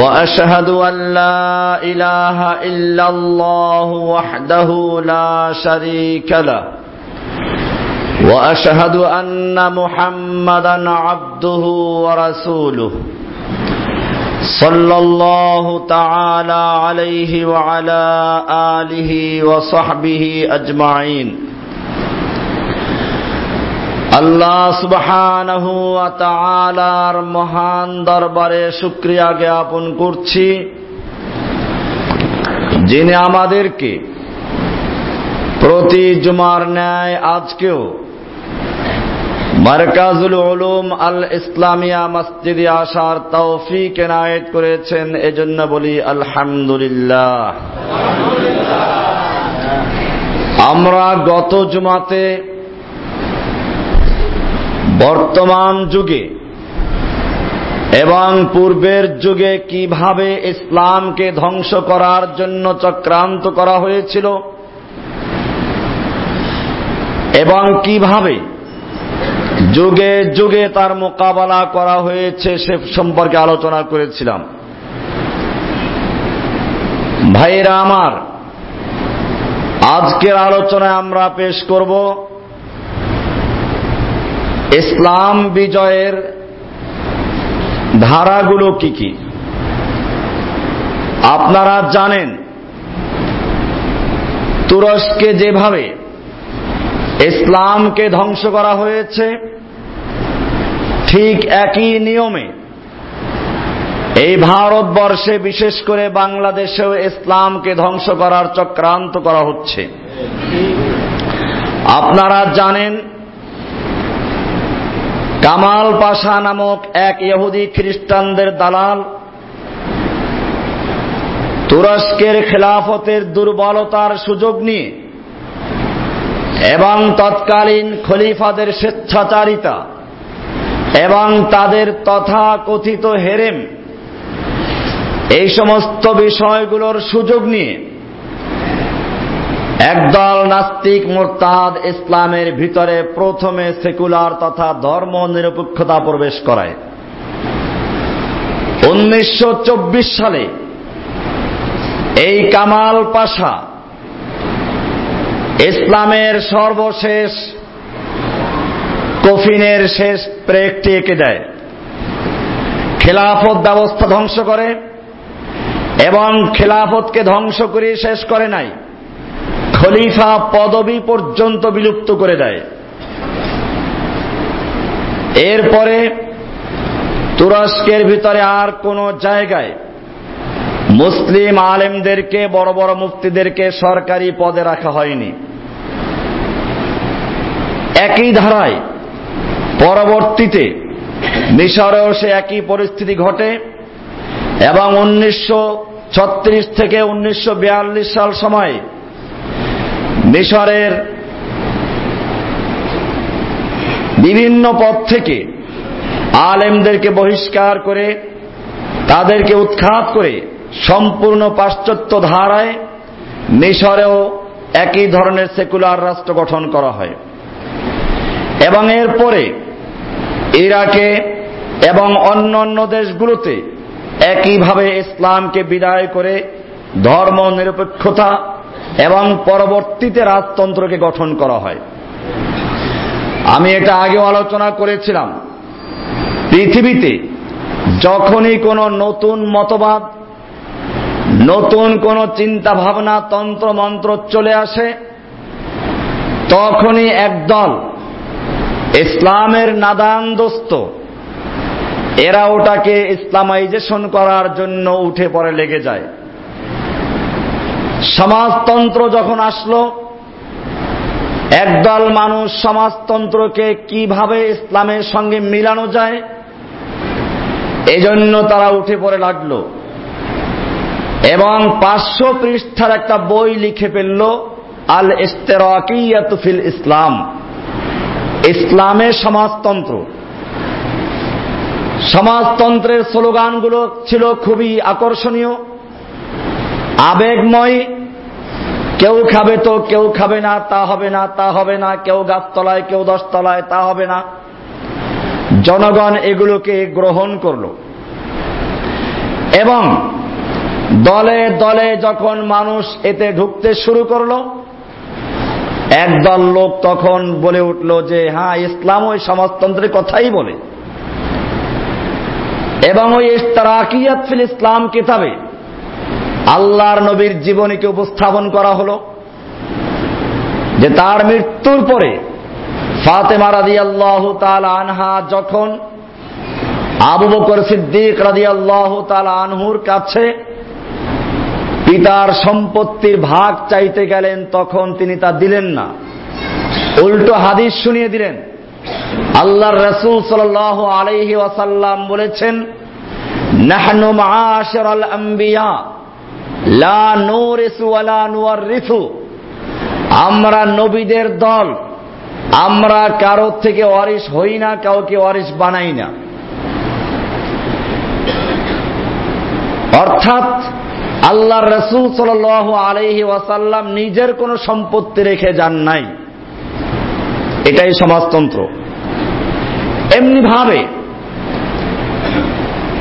واشهد ان لا اله الا الله وحده لا شريك له واشهد ان محمدا عبده ورسوله صلى الله تعالى عليه وعلى اله وصحبه اجمعين আল্লাহ সুবহানাহু ওয়া মহান দরবারে শুকরিয়া জ্ঞাপন করছি। যিনি আমাদেরকে প্রতি জুমার ন্যায় আজকেও মারকাজুল উলুম আল ইসলামিয়া মসজিদে আসার তৌফিক এনায়েত করেছেন, এজন্য বলি আলহামদুলিল্লাহ। আমরা গত জুমাতে বর্তমান যুগে এবং পূর্বের যুগে কীভাবে ইসলামকে ধ্বংস করার জন্য চক্রান্ত করা হয়েছিল এবং কীভাবে যুগে যুগে তার মোকাবেলা করা হয়েছে সে সম্পর্কে আলোচনা করেছিলাম। ভাইরা আমার, আজকের আলোচনায় আমরা পেশ করব ইসলাম বিজয়ের ধারাগুলো কি কি? আপনারা জানেন, তুরস্কে যেভাবে ইসলামকে ধ্বংস করা হয়েছে, ঠিক একই নিয়মে এই ভারতবর্ষে বিশেষ করে বাংলাদেশেও ইসলামকে ধ্বংস করার চক্রান্ত করা হচ্ছে। আপনারা জানেন কামাল পাশা নামক এক ইহুদি খ্রিস্টানদের দালাল তুরস্কের খেলাফতের দুর্বলতার সুযোগ নিয়ে এবং তৎকালীন খলিফাদের স্বেচ্ছাচারিতা এবং তাদের তথাকথিত হেরেম এই সমস্ত বিষয়গুলোর সুযোগ নিয়ে একদল নাস্তিক মোরতাদ ইসলামের ভিতরে প্রথমে সেকুলার তথা ধর্ম নিরপেক্ষতা প্রবেশ করায় উনিশশো চব্বিশ সালে এই কামাল পাশা ইসলামের সর্বশেষ কফিনের শেষ প্রেকটি এঁকে দেয়। খেলাফত ব্যবস্থা ধ্বংস করে এবং খেলাফতকে ধ্বংস করে শেষ করে নাই। খলিফা পদবি পর্যন্ত বিলুপ্ত করে দেয়। এরপরে তুরস্কের ভিতরে আর কোন জায়গায় মুসলিম আলেমদেরকে, বড় বড় মুফতিদেরকে সরকারি পদে রাখা হয়নি। একই ধারায় পরবর্তীতে মিশরেও সে একই পরিস্থিতি ঘটে এবং উনিশশো ছত্রিশ থেকে উনিশশো বিয়াল্লিশ সাল সময় মিশরের বিভিন্ন পদ থেকে আলেমদেরকে বহিষ্কার করে, তাদেরকে উৎখাত করে সম্পূর্ণ পাশ্চাত্য ধারায় মিশরেও একই ধরনের সেকুলার রাষ্ট্র গঠন করা হয়। এবং এরপরে ইরাকে এবং অন্য অন্য দেশগুলোতে একইভাবে ইসলামকে বিদায় করে ধর্ম নিরপেক্ষতা এবং পরবর্তীতে রাজতন্ত্রকে গঠন করা হয়। আমি এটা আগেও আলোচনা করেছিলাম। পৃথিবীতে যখনই কোনো নতুন মতবাদ, নতুন কোন চিন্তা ভাবনা তন্ত্র, মন্ত্র চলে আসে, তখনই একদল ইসলামের নাদান দোস্ত এরা ওটাকে ইসলামাইজেশন করার জন্য উঠে পড়ে লেগে যায়। সমাজতন্ত্র যখন আসলো, একদল মানুষ সমাজতন্ত্রকে কীভাবে ইসলামের সঙ্গে মিলানো যায়, এজন্য তারা উঠে পড়ে লাগল। এবং পাঁচশো পৃষ্ঠার একটা বই লিখে ফেলল, আল ইস্তেরাকিয়াতুফিল ইসলাম। ইসলামের সমাজতন্ত্র। সমাজতন্ত্রের স্লোগানগুলো ছিল খুবই আকর্ষণীয়। আবেগময়, কেউ খাবে তো কেউ খাবে না, তা হবে না, তা হবে না, কেউ গাছতলায়, কেউ দশতলায়, তা হবে না। জনগণ এগুলোকে গ্রহণ করল। এবং দলে দলে যখন মানুষ এতে ঢুকতে শুরু করল, একদল লোক তখন বলে উঠল যে হ্যাঁ ইসলাম ওই সমাজতন্ত্রের কথাই বলে। এবং ওই ইস্তারাকিয়াত ফিল ইসলাম কিতাবে আল্লাহর নবীর জীবনীকে উপস্থাপন করা হলো যে তার মৃত্যুর পরে ফাতেমা রাদি আল্লাহ তাল আনহা যখন আবু বকর সিদ্দিক রাদি আল্লাহ তাল আনহুর কাছে পিতার সম্পত্তির ভাগ চাইতে গেলেন, তখন তিনি তা দিলেন না। উল্টো হাদিস শুনিয়ে দিলেন। আল্লাহর রসুল সাল আলহি ওয়াসাল্লাম বলেছেন, নাহনু মাশারাল আম্বিয়া। লা আমরা নবীদের দল। আমরা কারও থেকে ওয়ারিস হই না, কাউকে ওয়ারিস বানাই না। অর্থাৎ আল্লাহ রসুল সাল আলহি ওয়াসাল্লাম নিজের কোনো সম্পত্তি রেখে যান নাই। এটাই সমাজতন্ত্র। এমনি ভাবে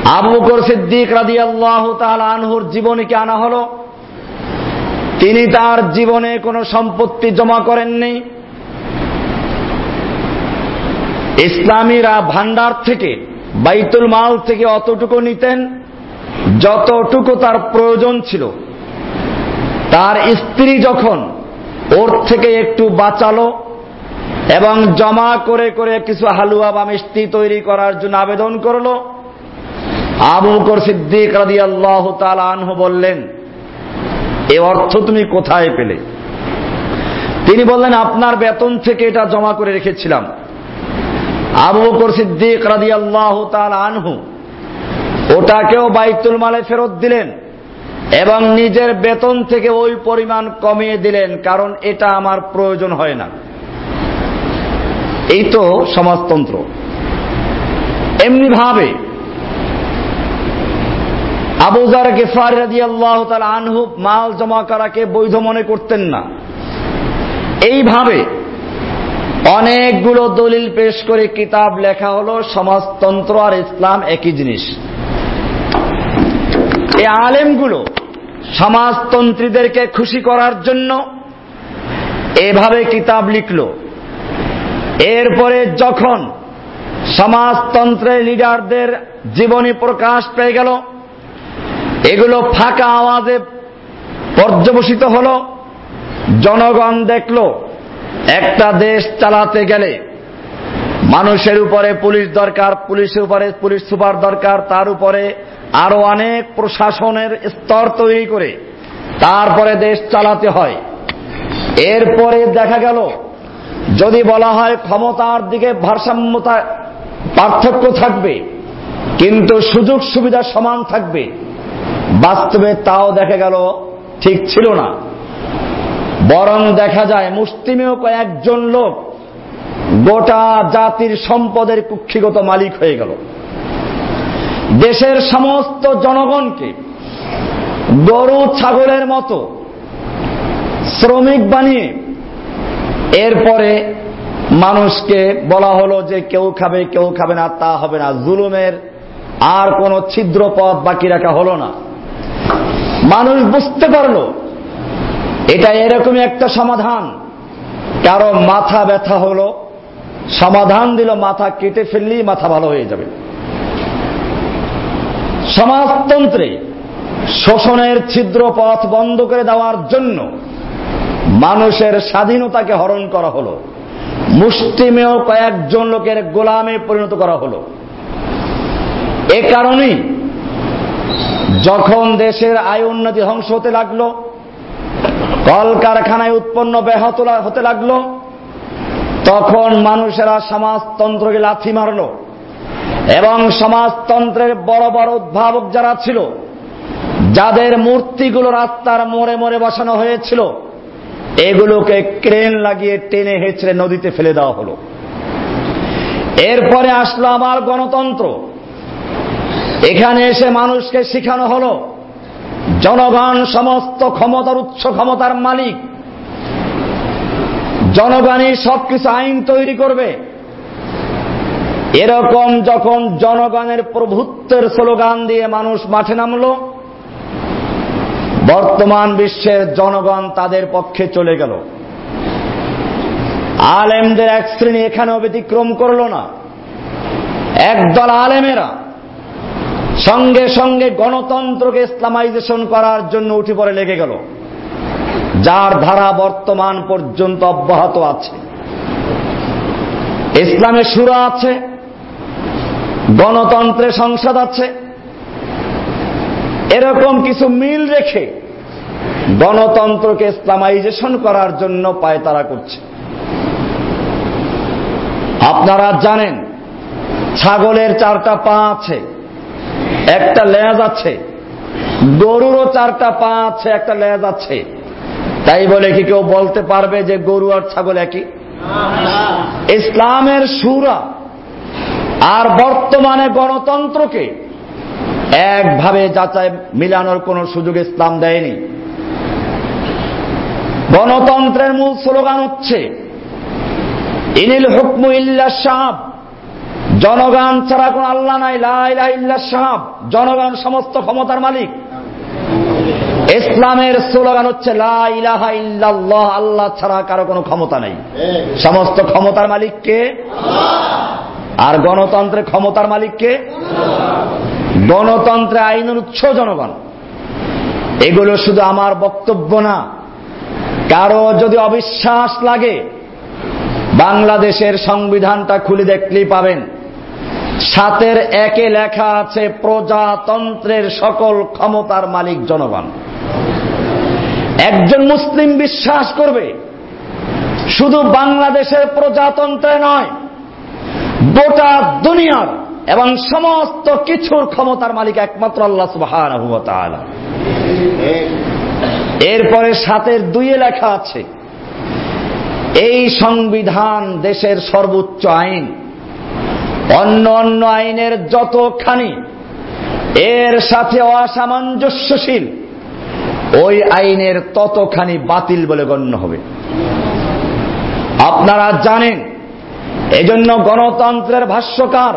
আবু বকর সিদ্দিক রাদি আল্লাহ আনহুর জীবনীকে আনা হল। তিনি তার জীবনে কোনো সম্পত্তি জমা করেননি। ইসলামীরা ভান্ডার থেকে, বাইতুল মাল থেকে অতটুকু নিতেন, যতটুকু তার প্রয়োজন ছিল। তার স্ত্রী যখন ওর থেকে একটু বাঁচালো এবং জমা করে করে কিছু হালুয়া বা মিষ্টি তৈরি করার জন্য আবেদন করল আবু বকর সিদ্দিক রাদি আল্লাহ আনহু বললেন, এ অর্থ তুমি কোথায় পেলে? তিনি বললেন, আপনার বেতন থেকে এটা জমা করে রেখেছিলাম। আবু বকর সিদ্দিক রাদি আল্লাহ আনহু ওটাকেও বাইতুল মালে ফেরত দিলেন এবং নিজের বেতন থেকে ওই পরিমাণ কমিয়ে দিলেন, কারণ এটা আমার প্রয়োজন হয় না। এই তো সমাজতন্ত্র। এমনি ভাবে আবুজার গেফার রাজি আল্লাহ আনহু মাল জমা করাকে বৈধ মনে করতেন না। এইভাবে অনেকগুলো দলিল পেশ করে কিতাব লেখা হলো, সমাজতন্ত্র আর ইসলাম একই জিনিস। এই আলেমগুলো সমাজতন্ত্রীদেরকে খুশি করার জন্য এভাবে কিতাব লিখল। এরপরে যখন সমাজতন্ত্রের লিডারদের জীবনী প্রকাশ পেয়ে গেল এগুলো ফাঁকা আওয়াজে পর্যবসিত হল। জনগণ দেখল, একটা দেশ চালাতে গেলে মানুষের উপরে পুলিশ দরকার, পুলিশের উপরে পুলিশ সুপার দরকার, তার উপরে আরও অনেক প্রশাসনের স্তর তৈরি করে তারপরে দেশ চালাতে হয়। এরপরে দেখা গেল, যদি বলা হয় ক্ষমতার দিকে ভারসাম্যতা পার্থক্য থাকবে, কিন্তু সুযোগ সুবিধা সমান থাকবে বাস্তবে তাও দেখা গেল ঠিক ছিল না। বরং দেখা যায় মুসলিমেও কয়েকজন লোক গোটা জাতির সম্পদের কুক্ষিগত মালিক হয়ে গেল। দেশের সমস্ত জনগণকে গরু, ছাগলের মতো শ্রমিক বানিয়ে এরপরে মানুষকে বলা হলো যে কেউ খাবে কেউ খাবে না, তা হবে না। জুলুমের আর কোন ছিদ্র পথ বাকি রাখা হলো না। মানুষ বুঝতে পারল, এটা এরকমই একটা সমাধান। কারও মাথা ব্যথা হলো, সমাধান দিল, মাথা কেটে ফেললেই মাথা ভালো হয়ে যাবে। সমাজতন্ত্রে শোষণের ছিদ্র পথ বন্ধ করে দেওয়ার জন্য মানুষের স্বাধীনতাকে হরণ করা হলো। মুষ্টিমেয় কয়েকজন লোকের গোলামে পরিণত করা হলো। এ কারণেই যখন দেশের আয় উন্নতি ধ্বংস হতে লাগল, কলকারখানায় উৎপন্ন ব্যাহত হতে লাগল, তখন মানুষেরা সমাজতন্ত্রকে লাথি মারল এবং সমাজতন্ত্রের বড় বড় উদ্ভাবক যারা ছিল, যাদের মূর্তিগুলো রাস্তার মোড়ে মোড়ে বসানো হয়েছিল, এগুলোকে ক্রেন লাগিয়ে টেনে হেঁচড়ে নদীতে ফেলে দেওয়া হলো। এরপরে আসলো আমার গণতন্ত্র। এখানে এসে মানুষকে শিখানো হল, জনগণ সমস্ত ক্ষমতার উচ্চ ক্ষমতার মালিক। জনগণই সবকিছু আইন তৈরি করবে। এরকম যখন জনগণের প্রভুত্বের স্লোগান দিয়ে মানুষ মাঠে নামলো, বর্তমান বিশ্বের জনগণ তাদের পক্ষে চলে গেল। আলেমদের এক শ্রেণি এখানেও ব্যতিক্রম করল না। একদল আলেমেরা সঙ্গে সঙ্গে গণতন্ত্রকে ইসলামাইজেশন করার জন্য উঠে পড়ে লেগে গেল। যার ধারা বর্তমান পর্যন্ত অব্যাহত আছে। ইসলামের সুরা আছে, গণতন্ত্রে সংসদ আছে। এরকম কিছু মিল রেখে গণতন্ত্রকে ইসলামাইজেশন করার জন্য পায়তারা করছে। আপনারা জানেন, ছাগলের চারটা পা আছে। একটা লেজ আছে। গরুরও চারটা পা আছে, একটা লেজ আছে। তাই বলে কি কেউ বলতে পারবে যে গরু আর ছাগল একই? ইসলামের সুরা আর বর্তমানে গণতন্ত্রকে একভাবে যাচাই মিলানোর কোন সুযোগ ইসলাম দেয়নি। গণতন্ত্রের মূল স্লোগান হচ্ছে, ইনিল হুকমু ইল্লা সাহাব জনগণ ছাড়া কোন আল্লাহ নাই লাইলা সাহাব। জনগণ সমস্ত ক্ষমতার মালিক। ইসলামের স্লোগান হচ্ছে, লা ইলাহা আল্লাহ ছাড়া কারও কোনো ক্ষমতা নেই। সমস্ত ক্ষমতার মালিককে আর গণতন্ত্রের ক্ষমতার মালিককে গণতন্ত্রে আইনের উৎস জনগণ। এগুলো শুধু আমার বক্তব্য না। কারও যদি অবিশ্বাস লাগে, বাংলাদেশের সংবিধানটা খুলে দেখলেই পাবেন। সাতের একে লেখা আছে, প্রজাতন্ত্রের সকল ক্ষমতার মালিক জনগণ। একজন মুসলিম বিশ্বাস করবে, শুধু বাংলাদেশের প্রজাতন্ত্রে নয়, গোটা দুনিয়ার এবং সমস্ত কিছুর ক্ষমতার মালিক একমাত্র আল্লাহ সুবাহ এরপরে সাতের দুইয়ে লেখা আছে, এই সংবিধান দেশের সর্বোচ্চ আইন। অন্য অন্য আইনের যতখানি, এর সাথে অসামঞ্জস্যশীল, ওই আইনের ততখানি বাতিল বলে গণ্য হবে। আপনারা জানেন, এজন্য গণতন্ত্রের ভাষ্যকার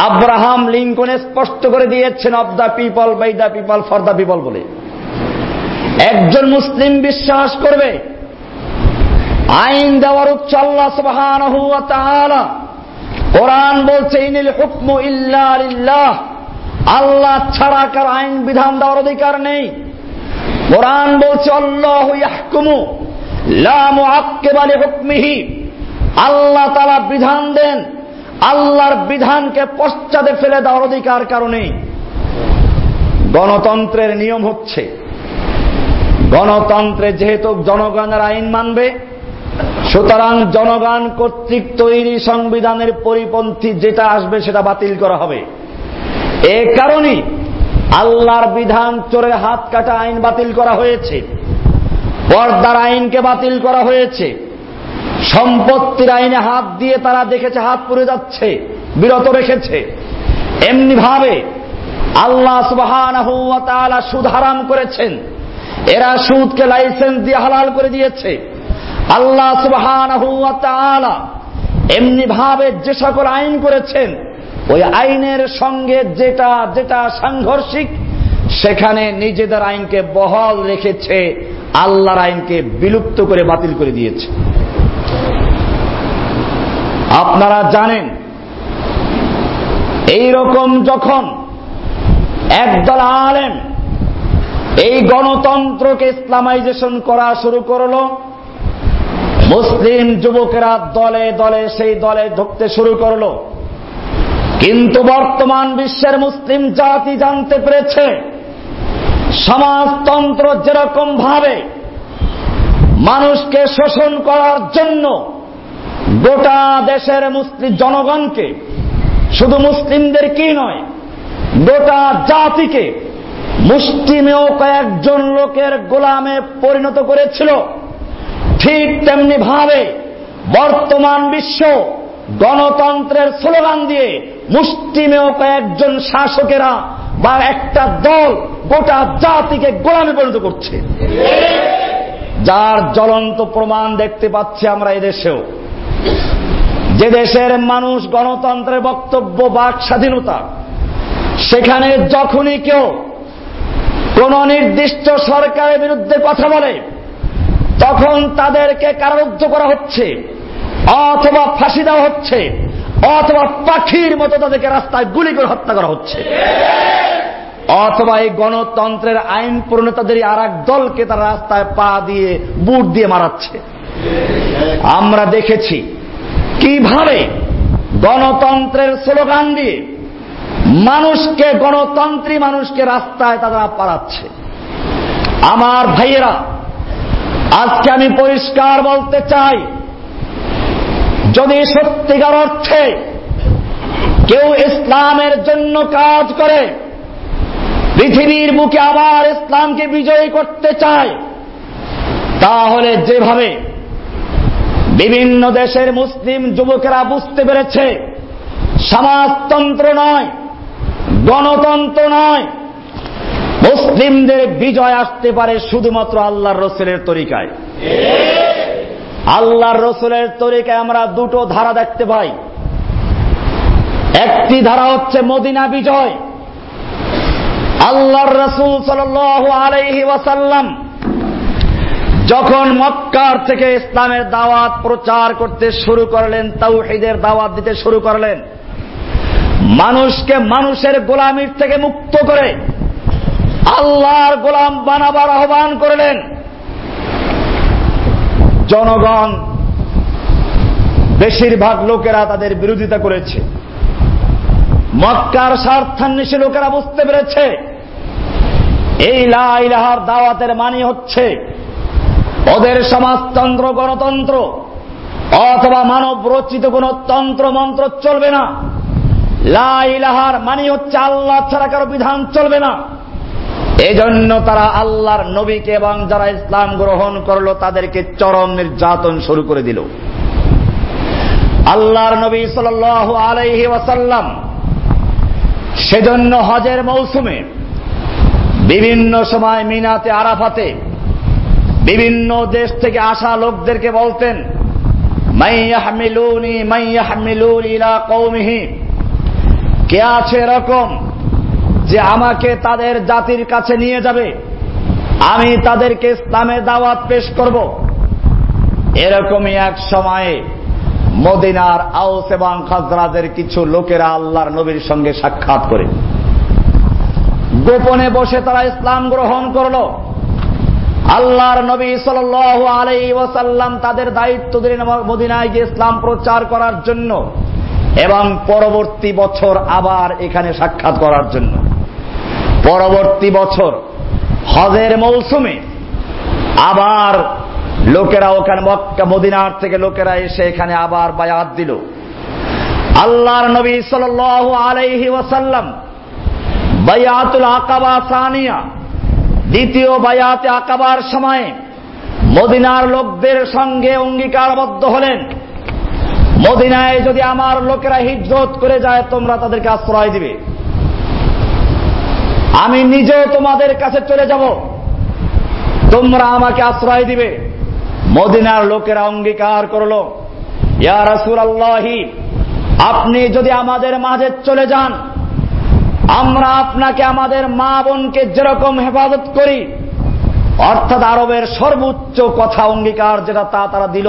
আব্রাহাম লিঙ্কনে স্পষ্ট করে দিয়েছেন of the people by the people for the people বলে। একজন মুসলিম বিশ্বাস করবে, আইন দেওয়ার উচ্চ আল্লাহ তাআলা কোরআন বলছে, ইনিল হুকমু ইল্লাহ আল্লাহ ছাড়া কার আইন বিধান দেওয়ার অধিকার নেই। কোরআন বলছে মুআক্কিবা লিহুকমিহি। আল্লাহ তাআলা বিধান দেন, আল্লাহর বিধানকে পশ্চাদে ফেলে দেওয়ার অধিকার কারণে গণতন্ত্রের নিয়ম হচ্ছে, গণতন্ত্রে যেহেতু জনগণের আইন মানবে সুতরাং জনগণ কর্তৃক তৈরি সংবিধানের পরিপন্থী যেটা আসবে সেটা বাতিল করা হবে। এ কারণেই আল্লাহর বিধান চোরের হাত কাটা আইন বাতিল করা হয়েছে, পর্দার আইনকে বাতিল করা হয়েছে, সম্পত্তির আইনে হাত দিয়ে তারা দেখেছে হাত পুড়ে যাচ্ছে, বিরত রেখেছে। এমনি ভাবে আল্লাহ সুবাহ সুদ হারাম করেছেন। এরা সুদকে লাইসেন্স দিয়ে হালাল করে দিয়েছে। আল্লাহ সুবাহ এমনি ভাবে যে সকল আইন করেছেন, ওই আইনের সঙ্গে যেটা যেটা সাংঘর্ষিক, সেখানে নিজেদের আইনকে বহল রেখেছে, আল্লাহর আইনকে বিলুপ্ত করে বাতিল করে দিয়েছে। আপনারা জানেন এই রকম যখন একদল আলেম এই গণতন্ত্রকে ইসলামাইজেশন করা শুরু করল মুসলিম যুবকেরা দলে দলে সেই দলে ঢুকতে শুরু করল। কিন্তু বর্তমান বিশ্বের মুসলিম জাতি জানতে পেরেছে, সমাজতন্ত্র যেরকম ভাবে মানুষকে শোষণ করার জন্য গোটা দেশের মুসলিম জনগণকে, শুধু মুসলিমদের কি নয়, গোটা জাতিকে মুসলিমেও কয়েকজন লোকের গোলামে পরিণত করেছিল। ঠিক তেমনি ভাবে বর্তমান বিশ্ব গণতন্ত্রের স্লোগান দিয়ে মুষ্টিমেয় কয়েকজন শাসকেরা বা একটা দল গোটা জাতিকে গোলামে পরিণত করছে। যার জ্বলন্ত প্রমাণ দেখতে পাচ্ছি আমরা এদেশেও যে দেশের মানুষ গণতন্ত্রের বক্তব্য, বাক স্বাধীনতা, সেখানে যখনই কেউ কোন নির্দিষ্ট সরকারের বিরুদ্ধে কথা বলে তখন তাদেরকে কারারুদ্ধ করা হচ্ছে, অথবা ফাঁসি দেওয়া হচ্ছে, অথবা পাখির মতো তাদেরকে রাস্তায় গুলি করে হত্যা করা হচ্ছে। অথবা এই গণতন্ত্রের আইন প্রণেতাদের আর এক দলকে তারা রাস্তায় পা দিয়ে, বুট দিয়ে মারাচ্ছে। আমরা দেখেছি কীভাবে গণতন্ত্রের স্লোগান দিয়ে মানুষকে, গণতন্ত্রী মানুষকে রাস্তায় তারা পারাচ্ছে আমার ভাইয়েরা আজকে আমি পরিষ্কার বলতে চাই, যদি সত্যিকার অর্থে কেউ ইসলামের জন্য কাজ করে, পৃথিবীর বুকে আবার ইসলামকে বিজয়ী করতে চায়, তাহলে যেভাবে বিভিন্ন দেশের মুসলিম যুবকেরা বুঝতে পেরেছে, সমাজতন্ত্র নয়, গণতন্ত্র নয় মুসলিমদের বিজয় আসতে পারে শুধুমাত্র আল্লাহর রসুলের তরিকায়। আল্লাহর রসুলের তরিকায় আমরা দুটো ধারা দেখতে পাই। একটি ধারা হচ্ছে মদিনা বিজয়। আল্লাহর রসুল সাল আলাইহি ওয়াসাল্লাম যখন মক্কার থেকে ইসলামের দাওয়াত প্রচার করতে শুরু করলেন, তাওহিদের দাওয়াত দিতে শুরু করলেন, মানুষকে মানুষের গোলামির থেকে মুক্ত করে আল্লাহর গোলাম বানাবার আহ্বান করলেন। জনগণ, বেশিরভাগ লোকেরা তাদের বিরোধিতা করেছে। মক্কার স্বার্থান্বেষী লোকেরা বুঝতে পেরেছে, এই লাইলাহার দাওয়াতের মানি হচ্ছে ওদের সমাজতন্ত্র, গণতন্ত্র, অথবা মানব রচিত কোন তন্ত্র, মন্ত্র চলবে না। লাইলাহার মানি হচ্ছে আল্লাহ ছাড়া কারও বিধান চলবে না। এজন্য তারা আল্লাহর নবীকে এবং যারা ইসলাম গ্রহণ করল, তাদেরকে চরম নির্যাতন শুরু করে দিল। আল্লাহর নবী সাল আলাইহি ওয়াসাল্লাম সেজন্য হজের মৌসুমে বিভিন্ন সময় মিনাতে, আরাফাতে বিভিন্ন দেশ থেকে আসা লোকদেরকে বলতেন মাইয়াহমিলুনি মাইয়াহমিলুন ইলা কৌমিহি কে আছে এরকম? যে আমাকে তাদের জাতির কাছে নিয়ে যাবে। আমি তাদেরকে ইসলামের দাওয়াত পেশ করব। এরকমই এক সময়ে মদিনার আউস এবং খাজরাজের কিছু লোকেরা আল্লাহর নবীর সঙ্গে সাক্ষাৎ করে। গোপনে বসে তারা ইসলাম গ্রহণ করল। আল্লাহর নবী সাল আলাই ওয়াসাল্লাম তাদের দায়িত্ব দিলেন মদিনায় গিয়ে ইসলাম প্রচার করার জন্য এবং পরবর্তী বছর আবার এখানে সাক্ষাৎ করার জন্য। পরবর্তী বছর হজের মৌসুমে আবার লোকেরা ওখানে মক্কা, মদিনার থেকে লোকেরা এসে এখানে আবার বায়াত দিল। আল্লাহর নবী সাল আলাইহি ওয়াসাল্লাম বায়াতুল আকাবা সানিয়া, দ্বিতীয় বায়াতে আকাবার সময়ে মদিনার লোকদের সঙ্গে অঙ্গীকারবদ্ধ হলেন। মদিনায় যদি আমার লোকেরা হিজরত করে যায়, তোমরা তাদেরকে আশ্রয় দিবে। আমি নিজেও তোমাদের কাছে চলে যাব। তোমরা আমাকে আশ্রয় দিবে। মদিনার লোকেরা অঙ্গীকার করল। ইয়া আল্লাহি আপনি যদি আমাদের মাঝে চলে যান, আমরা আপনাকে আমাদের মা বোনকে যেরকম হেফাজত করি, অর্থাৎ আরবের সর্বোচ্চ কথা অঙ্গীকার যেটা তা তারা দিল,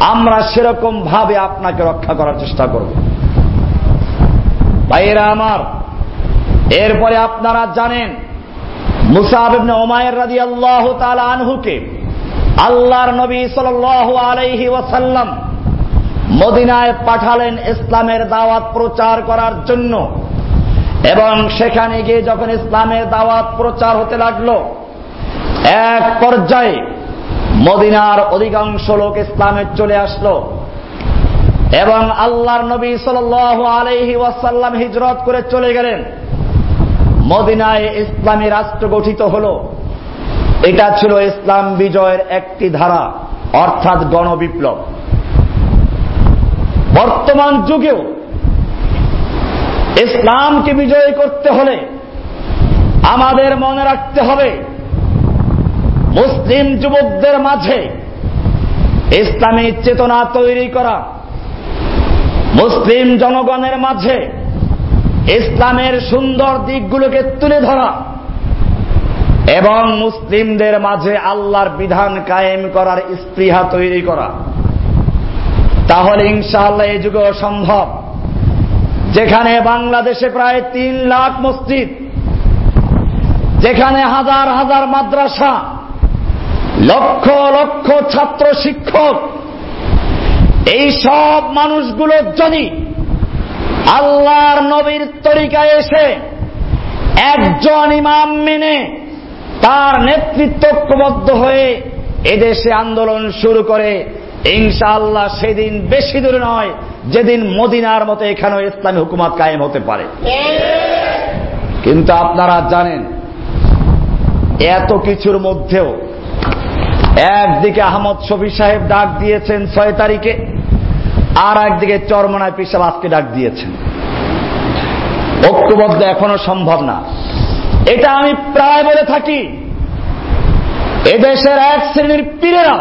আমরা সেরকম ভাবে আপনাকে রক্ষা করার চেষ্টা করব। ভাইয়েরা আমার এরপরে আপনারা জানেন আল্লাহর নবী আলাইহি ওয়াসাল্লাম মদিনায় পাঠালেন ইসলামের দাওয়াত প্রচার করার জন্য। এবং সেখানে গিয়ে যখন ইসলামের দাওয়াত প্রচার হতে লাগল, এক পর্যায়ে মদিনার অধিকাংশ লোক ইসলামে চলে আসলো। এবং আল্লাহর নবী সাল ওয়াসাল্লাম হিজরত করে চলে গেলেন। মদিনায় ইসলামী রাষ্ট্র গঠিত হল। এটা ছিল ইসলাম বিজয়ের একটি ধারা, অর্থাৎ গণবিপ্লব। বর্তমান যুগেও ইসলামকে বিজয় করতে হলে আমাদের মনে রাখতে হবে, মুসলিম যুবকদের মাঝে ইসলামী চেতনা তৈরি করা, মুসলিম জনগণের মাঝে ইসলামের সুন্দর দিকগুলোকে তুলে ধরা এবং মুসলিমদের মাঝে আল্লাহর বিধান কায়েম করার স্পৃহা তৈরি করা। তাহলে ইনশাআল্লাহ এই যুগেও সম্ভব। যেখানে বাংলাদেশে প্রায় তিন লাখ মসজিদ, যেখানে হাজার হাজার মাদ্রাসা, লক্ষ লক্ষ ছাত্র শিক্ষক, এই সব মানুষগুলো যদি আল্লাহর নবীর তরিকায় এসে একজন ইমাম মেনে তার নেতৃত্ব ঐক্যবদ্ধ হয়ে এদেশে আন্দোলন শুরু করে। ইনশাআল্লাহ সেদিন বেশি দূরে নয়, যেদিন মদিনার মতো এখানেও ইসলামী হুকুমাত কায়েম হতে পারে। কিন্তু আপনারা জানেন, এত কিছুর মধ্যেও একদিকে আহমদ শফি সাহেব ডাক দিয়েছেন ছয় তারিখে। আর একদিকে চরমনায় পিসাব আজকে ডাক দিয়েছেন। ঐক্যবদ্ধ এখনও সম্ভব না। এটা আমি প্রায় বলে থাকি। এদেশের এক শ্রেণির পীরেরা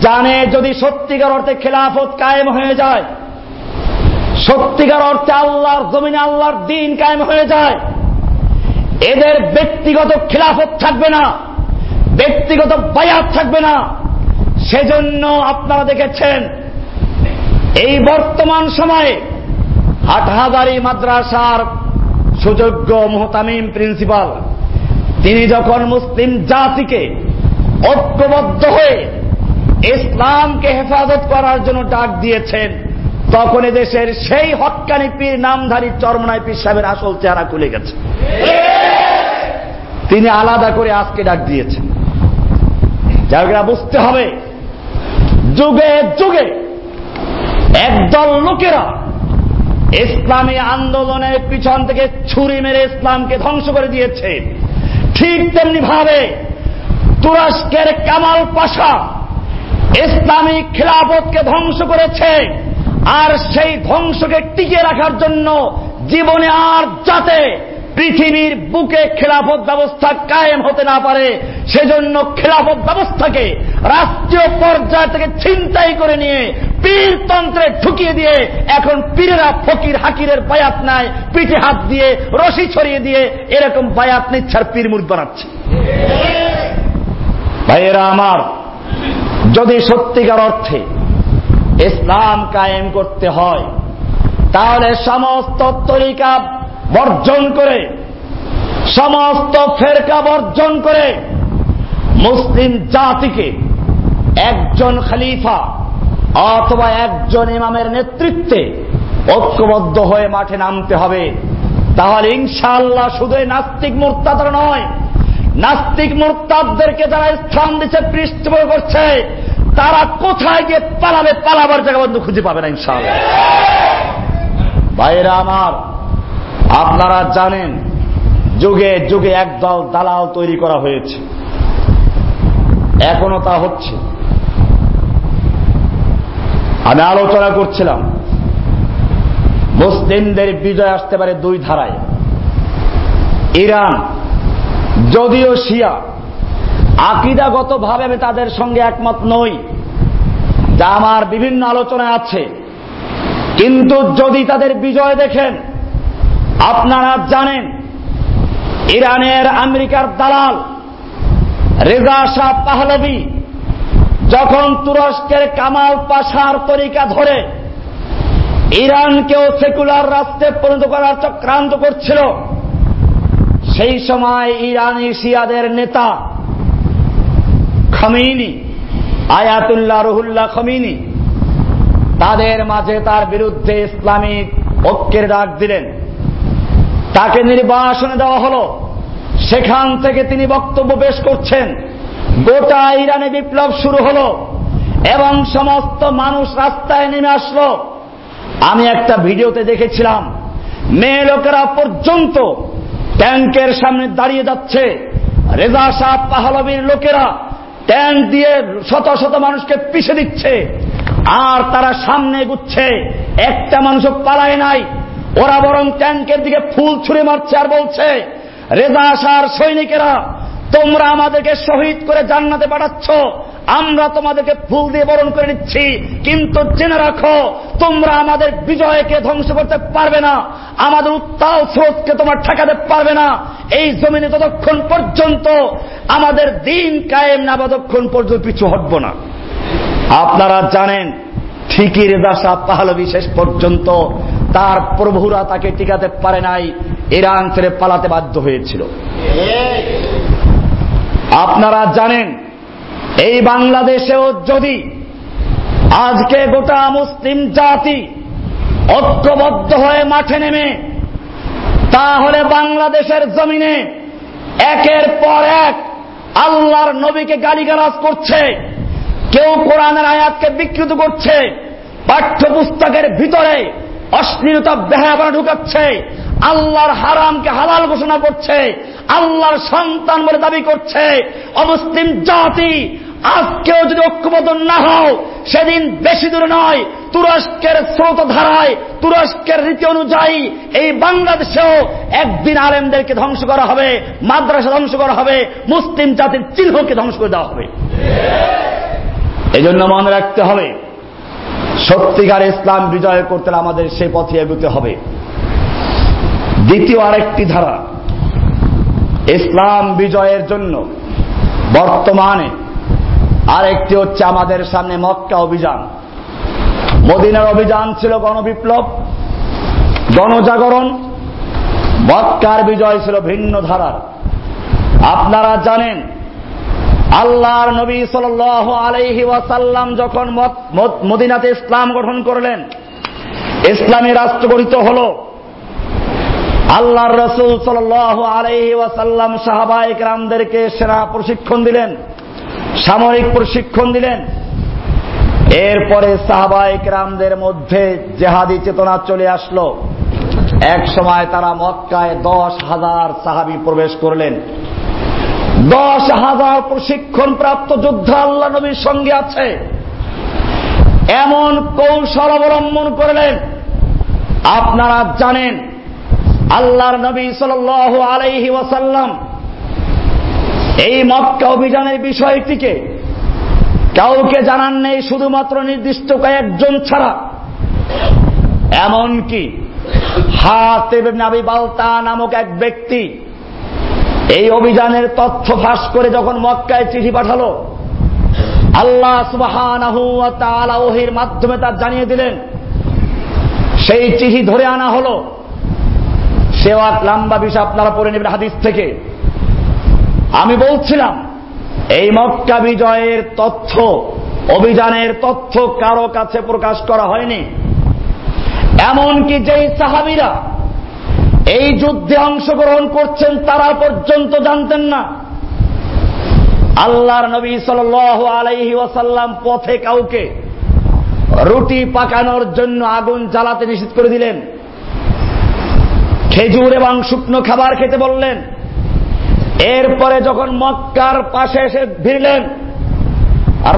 জানে যদি সত্যিকার অর্থে খেলাফত কায়েম হয়ে যায়, সত্যিকার অর্থে আল্লাহর জমিনে আল্লাহর দিন কায়েম হয়ে যায়, এদের ব্যক্তিগত খেলাফত থাকবে না, ব্যক্তিগত বায়াত থাকবে না। সেজন্য আপনারা দেখেছেন, এই বর্তমান সময়ে হাটহাজারি মাদ্রাসার সুযোগ্য মোহতামিম প্রিন্সিপাল, তিনি যখন মুসলিম জাতিকে ঐক্যবদ্ধ হয়ে ইসলামকে হেফাজত করার জন্য ডাক দিয়েছেন তখন দেশের সেই হকানি পীর, নামধারী চরমনায় পীর সাহেবের আসল চেহারা খুলে গেছে। তিনি আলাদা করে আজকে ডাক দিয়েছেন। যারা বুঝতে হবে যুগে যুগে একদল লোকেরা ইসলামী আন্দোলনের পিছন থেকে ছুরি মেরে ইসলামকে ধ্বংস করে দিয়েছে। ঠিক তেমনি ভাবে তুরস্কের কামাল পাশা ইসলামী খিলাফতকে ধ্বংস করেছে আর সেই ধ্বংসকে টিকে রাখার জন্য জীবনে আর যাতে পৃথিবীর বুকে খেলাফত ব্যবস্থা কায়েম হতে না পারে, সেজন্য খেলাফত ব্যবস্থাকে রাষ্ট্রীয় পর্যায় থেকে ছিনতাই করে নিয়ে পীরতন্ত্রে ঢুকিয়ে দিয়ে এখন পীরেরা ফকির হাকিরের বায়াত নেয়, পিঠে হাত দিয়ে, রশি ছড়িয়ে দিয়ে এরকম বায়াত নিচ্ছার পীর মুখ বানাচ্ছে। ভাইয়েরা আমার, যদি সত্যিকার অর্থে ইসলাম কায়েম করতে হয়, তাহলে সমস্ত তরিকা বর্জন করে, সমস্ত ফেরকা বর্জন করে মুসলিম জাতিকে একজন খলিফা অথবা একজন ইমামের নেতৃত্বে ঐক্যবদ্ধ হয়ে মাঠে নামতে হবে। তাহলে ইনশাআল্লাহ শুধু নাস্তিক মোর্তাদার নয়, নাস্তিক মোর্তাদদেরকে যারা স্থান দিচ্ছে পৃষ্ঠপোষ করছে, তারা কোথায় গিয়ে পালাবে, পালাবার জায়গা বন্ধু খুঁজে পাবে না ইনশাআল্লাহ। ভাইরা আমার আপনারা জানেন, যুগে যুগে একদল দালাল তৈরি করা হয়েছে। এখনও তা হচ্ছে। আমি আলোচনা করছিলাম, মুসলিমদের বিজয় আসতে পারে দুই ধারায়। ইরান, যদিও শিয়া আকিদাগত ভাবে আমি তাদের সঙ্গে একমত নই, যা আমার বিভিন্ন আলোচনায় আছে। কিন্তু যদি তাদের বিজয় দেখেন আপনারা জানেন, ইরানের আমেরিকার দালাল রেজা শাহ পাহলবি যখন তুরস্কের কামাল পাশার তরিকা ধরে ইরানকেও সেকুলার রাষ্ট্রে পরিণত করার চক্রান্ত করছিল, সেই সময় ইরানি শিয়াদের নেতা খমিনি, আয়াতুল্লাহ রহুল্লাহ খমিনি, তাদের মাঝে তার বিরুদ্ধে ইসলামিক ঐক্যের ডাক দিলেন। তাকে নির্বাসনে দেওয়া হলো। সেখান থেকে তিনি বক্তব্য পেশ করছেন। গোটা ইরানে বিপ্লব শুরু হলো এবং সমস্ত মানুষ রাস্তায় নেমে আসলো। আমি একটা ভিডিওতে দেখেছিলাম, মেয়ে লোকেরা পর্যন্ত ট্যাঙ্কের সামনে দাঁড়িয়ে যাচ্ছে। রেজা শাহ পাহলবির লোকেরা ট্যাঙ্ক দিয়ে শত শত মানুষকে পিষে দিচ্ছে। আর তারা সামনে এগুচ্ছে। একটা মানুষও পালায় নাই। ওরা বরং ট্যাঙ্কের দিকে ফুল ছুঁড়ে মারছে আর বলছে, রেজা শাহর সৈনিকেরা, তোমরা আমাদেরকে শহীদ করে জান্নাতে পাঠাচ্ছ। আমরা তোমাদেরকে ফুল দিয়ে বরণ করে নিচ্ছি। কিন্তু জেনে রাখো, তোমরা আমাদের বিজয়কে ধ্বংস করতে পারবে না। আমাদের উত্তাল স্রোতকে তোমার ঠেকাতে পারবে না। এই জমিনে ততক্ষণ পর্যন্ত আমাদের দিন কায়েম না ততক্ষণ পর্যন্ত পিছু হটব না। আপনারা জানেন, ঠিকই রেজা শাহ পাহলবি শেষ পর্যন্ত তার প্রভুরা তাকে টিকাতে পারে নাই, ইরান ছেড়ে পালাতে বাধ্য হয়েছিল। আপনারা জানেন, এই বাংলাদেশেও যদি আজকে গোটা মুসলিম জাতি ঐক্যবদ্ধ হয়ে মাঠে নেমে, তাহলে বাংলাদেশের জমিনে একের পর এক আল্লাহর নবীকে গালিগালাজ করছে, কেউ কোরআনের আয়াতকে বিকৃত করছে, পাঠ্যপুস্তকের ভিতরে অশ্লীলতা বেহাবানা ঢুকাচ্ছে, আল্লাহর হারামকে হালাল ঘোষণা করছে, আল্লাহর সন্তান বলে দাবি করছে, অমুসলিম জাতি আজকেও যদি ঐক্যবদ্ধ না হও, সেদিন বেশি দূরে নয়, তুরস্কের স্রোত ধারায় তুরস্কের রীতি অনুযায়ী এই বাংলাদেশেও একদিন আলেমদেরকে ধ্বংস করা হবে, মাদ্রাসা ধ্বংস করা হবে, মুসলিম জাতির চিহ্নকে ধ্বংস করে দেওয়া হবে। এই জন্য মনে রাখতে হবে সত্যিকার ইসলাম বিজয় করতে আমাদের সে পথে এগুতে হবে। দ্বিতীয় আরেকটি ধারা, ইসলাম বিজয়ের জন্য বর্তমানে আরেকটি হচ্ছে আমাদের সামনে মক্কা অভিযান। মদিনার অভিযান ছিল গণবিপ্লব, গণজাগরণ, মক্কার বিজয় ছিল ভিন্ন ধারার। আপনারা জানেন আল্লাহর নবী সাল আলাইহি ওয়াসাল্লাম যখন মদিনাতে ইসলাম গঠন করলেন, ইসলামী রাষ্ট্র গঠিত হল। আল্লাহর রসুল সাল আলাইহি ওয়াসাল্লাম সাহাবাহিক রামদেরকে সেরা প্রশিক্ষণ দিলেন, সামরিক প্রশিক্ষণ দিলেন। এরপরে সাহাবাহিক রামদের মধ্যে জেহাদি চেতনা চলে আসলো। এক সময় তারা মক্কায় দশ হাজার সাহাবি প্রবেশ করলেন। দশ হাজার প্রশিক্ষণ প্রাপ্ত যোদ্ধা আল্লাহ নবীর সঙ্গে আছে। এমন কৌশল অবলম্বন করলেন। আপনারা জানেন, আল্লাহর নবী সাল আলাইহি ওয়াসাল্লাম এই মক্কা অভিযানের বিষয়টিকে কাউকে জানান নেই, শুধুমাত্র নির্দিষ্ট কয়েকজন ছাড়া। এমনকি হাতে নাবি বালতা নামক এক ব্যক্তি এই অভিযানের তথ্য ফাঁস করে যখন মক্কায় চিঠি পাঠালো, আল্লাহ সুবাহির মাধ্যমে তার জানিয়ে দিলেন। সেই চিঠি ধরে আনা হল। সেও লাম্বা বিষয় আপনারা পড়ে নেবেন হাদিস থেকে। আমি বলছিলাম, এই মক্কা বিজয়ের তথ্য, অভিযানের তথ্য কারও কাছে প্রকাশ করা হয়নি। এমনকি যেই সাহাবিরা এই যুদ্ধে অংশগ্রহণ করছেন তারা পর্যন্ত জানতেন না। আল্লাহর নবী সাল আলাইহি ওয়াসাল্লাম পথে কাউকে রুটি পাকানোর জন্য আগুন জ্বালাতে নিষেধ করে দিলেন। খেজুর এবং শুকনো খাবার খেতে বললেন। এরপরে যখন মক্কার পাশে এসে ভিড়লেন,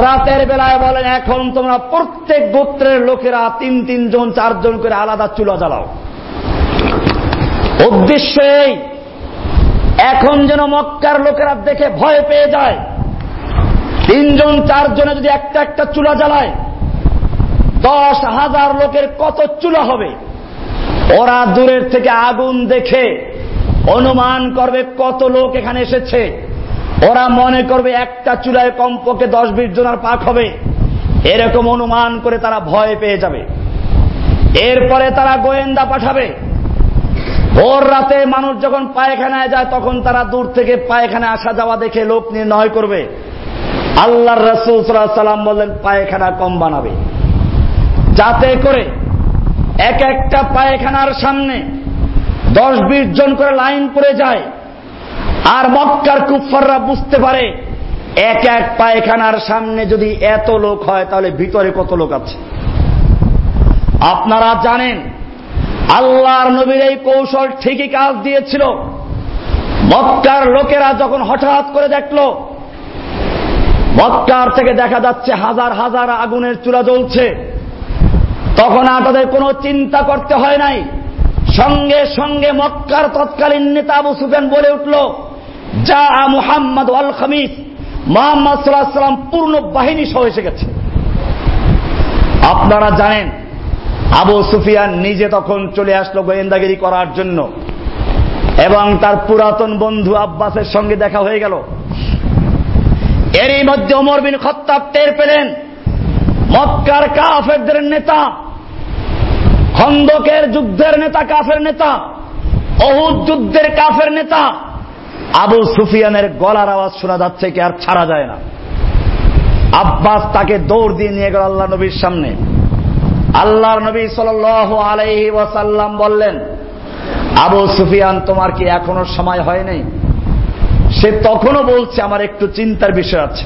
রাতের বেলায় বলেন, এখন তোমরা প্রত্যেক গোত্রের লোকেরা তিন তিনজন চারজন করে আলাদা চুলা জ্বালাও। উদ্দেশ্য এই এখন যেন মক্কার লোকেরা দেখে ভয় পেয়ে যায়। তিনজন, চারজনে যদি একটা একটা চুলা জ্বালায়, দশ হাজার লোকের কত চুলা হবে? ওরা দূরের থেকে আগুন দেখে অনুমান করবে কত লোক এখানে এসেছে। ওরা মনে করবে একটা চুলায় কমপক্ষে দশ বিশ জনের পাক হবে। এরকম অনুমান করে তারা ভয় পেয়ে যাবে। এরপরে তারা গোয়েন্দা পাঠাবে। ভোর রাতে মানুষ যখন পায়খানায় যায়, তখন তারা দূর থেকে পায়খানা আসা যাওয়া দেখে লোক নির্ণয় করবে। আল্লাহ রসুল সাল্লাম বললেন, পায়খানা কম বানাবে। যাতে করে এক একটা পায়খানার সামনে দশ বিশ জন করে লাইন পড়ে যায়, আর মক্কার কুফাররা বুঝতে পারে, এক এক পায়খানার সামনে যদি এত লোক হয়, তাহলে ভিতরে কত লোক আছে? আপনারা জানেন আল্লাহর নবীর এই কৌশল ঠিকই কাজ দিয়েছিল। মক্কার লোকেরা যখন হঠাৎ করে দেখল, মক্কার থেকে দেখা যাচ্ছে হাজার হাজার আগুনের চূড়া জ্বলছে। তখন আর তাদের কোনো চিন্তা করতে হয় নাই। সঙ্গে সঙ্গে মক্কার তৎকালীন নেতা আবু সুফেন বলে উঠল, যা মুহাম্মদ আল খামিস, মোহাম্মদ সাল্লাহ সাল্লাম পূর্ণ বাহিনী সহ এসে গেছে। আপনারা জানেন আবু সুফিয়ান নিজে তখন চলে আসলো গোয়েন্দাগিরি করার জন্য। এবং তার পুরাতন বন্ধু আব্বাসের সঙ্গে দেখা হয়ে গেল। এরই মধ্যে ওমর বিন খত্তাব টের পেলেন, মক্কার কাফেরদের নেতা, খন্দকের যুদ্ধের নেতা কাফের নেতা অহুদ যুদ্ধের কাফের নেতা। আবু সুফিয়ানের গলার আওয়াজ শোনা যাচ্ছে কি আর ছাড়া যায় না। আব্বাস তাকে দৌড় দিয়ে নিয়ে গেল আল্লাহ নবীর সামনে। আল্লাহর নবী সাল আলাইহি ওয়াসাল্লাম বললেন, আবু সুফিয়ান, তোমার কি এখনও সময় হয় নাই সে তখনও বলছে, আমার একটু চিন্তার বিষয় আছে।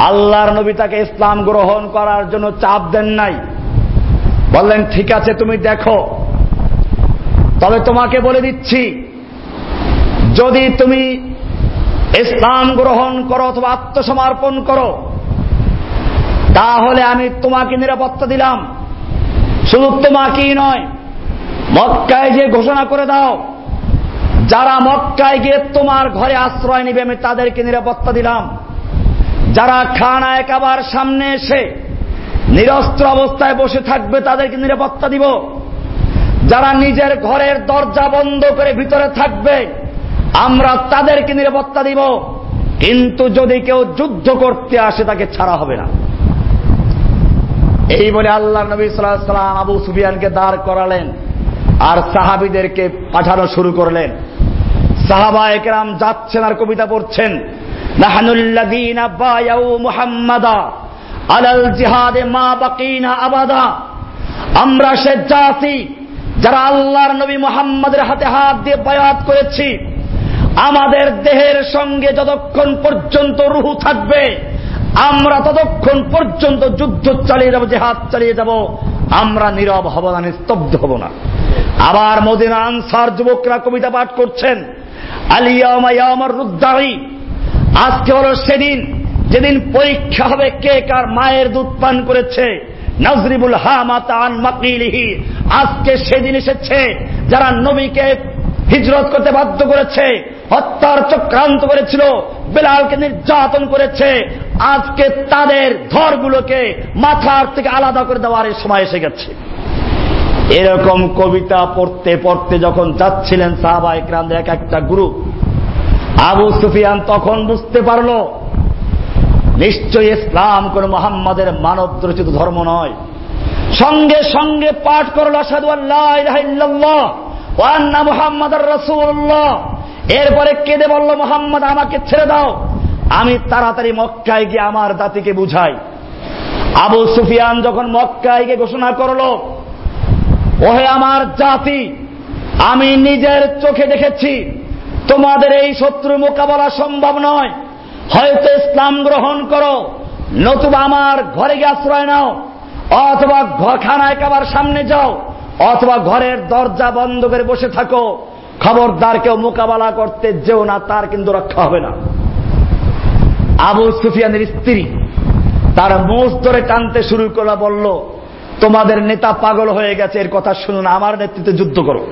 আল্লাহর নবী তাকে ইসলাম গ্রহণ করার জন্য চাপ দেন নাই। বললেন, ঠিক আছে, তুমি দেখো। তবে তোমাকে বলে দিচ্ছি, যদি তুমি ইসলাম গ্রহণ করো অথবা আত্মসমর্পণ করো তাহলে আমি তোমাকে নিরাপত্তা দিলাম। শুধু তোমাকেই নয়, মক্কায় যে ঘোষণা করে দাও, যারা মক্কায় গিয়ে তোমার ঘরে আশ্রয় নিবে, আমি তাদেরকে নিরাপত্তা দিলাম। যারা খানা একাবার সামনে এসে নিরস্ত্র অবস্থায় বসে থাকবে, তাদেরকে নিরাপত্তা দিব। যারা নিজের ঘরের দরজা বন্ধ করে ভিতরে থাকবে, আমরা তাদেরকে নিরাপত্তা দিব। কিন্তু যদি কেউ যুদ্ধ করতে আসে, তাকে ছাড়া হবে না। এই বলে আল্লাহ নবী সাল্লাম আবু সুফিয়ানকে দাঁড় করালেন আর সাহাবিদেরকে পাঠানো শুরু করলেন। সাহাবা একরাম যাচ্ছেন আর কবিতা পড়ছেন। আলাল জিহাদে মা বাকিনা আবাদা। আমরা সে জাতি যারা আল্লাহর নবী মোহাম্মদের হাতে হাত দিয়ে বায়াত করেছি, আমাদের দেহের সঙ্গে যতক্ষণ পর্যন্ত রুহু থাকবে আমরা ততক্ষণ পর্যন্ত যুদ্ধ চালিয়ে যাব, জেহাদ চালিয়ে যাব। আমরা নীরব হব না, নিস্তব্ধ হব না। আবার মদিনা আনসার যুবকরা কবিতা পাঠ করছেন আলিয়ামার রুদ্দারি আজকে হলো সেদিন, যেদিন পরীক্ষা হবে কে কার মায়ের দুধ পান করেছে। নজরিবুল হামাতান মাকিলিহি, আজকে সেদিন এসেছে, যারা নবীকে হিজরত করতে বাধ্য করেছে, হত্যার চক্রান্ত করেছিল, বেলালকে নির্যাতন করেছে। আজকে তাদের ধরগুলোকে মাথার থেকে আলাদা করে দেওয়ার সময় এসে গেছে। এরকম কবিতা পড়তে পড়তে যখন যাচ্ছিলেন সাহাবা একরাম এক একটা গ্রুপ, আবু সুফিয়ান তখন বুঝতে পারল নিশ্চয় ইসলাম কোন মোহাম্মদের মানব রচিত ধর্ম নয়। সঙ্গে সঙ্গে পাঠ করল সাধু আল্লাহ ওয়ান্না মোহাম্মদ রসুল্লাহ এরপরে কেঁদে বলল, মোহাম্মদ, আমাকে ছেড়ে দাও। আমি তাড়াতাড়ি মক্কায় গিয়ে আমার জাতিকে বুঝাই। আবু সুফিয়ান যখন মক্কায় গিয়ে ঘোষণা করল, ওহে আমার জাতি, আমি নিজের চোখে দেখেছি, তোমাদের এই শত্রু মোকাবেলা সম্ভব নয়। হয়তো ইসলাম গ্রহণ করো, নতুবা আমার ঘরে গিয়ে আশ্রয় নাও, অথবা খানায় কাবার সামনে যাও। অথবা ঘরের দরজা বন্ধ করে বসে থাকো। খবরদার কেউ মোকাবেলা করতে যেও না, তার কিন্তু রক্ষা হবে না। আবু সুফিয়ানের স্ত্রী তার মোষ ধরে টানতে শুরু করা বলল, তোমাদের নেতা পাগল হয়ে গেছে, এর কথা শুনুন আমার নেতৃত্বে যুদ্ধ করো।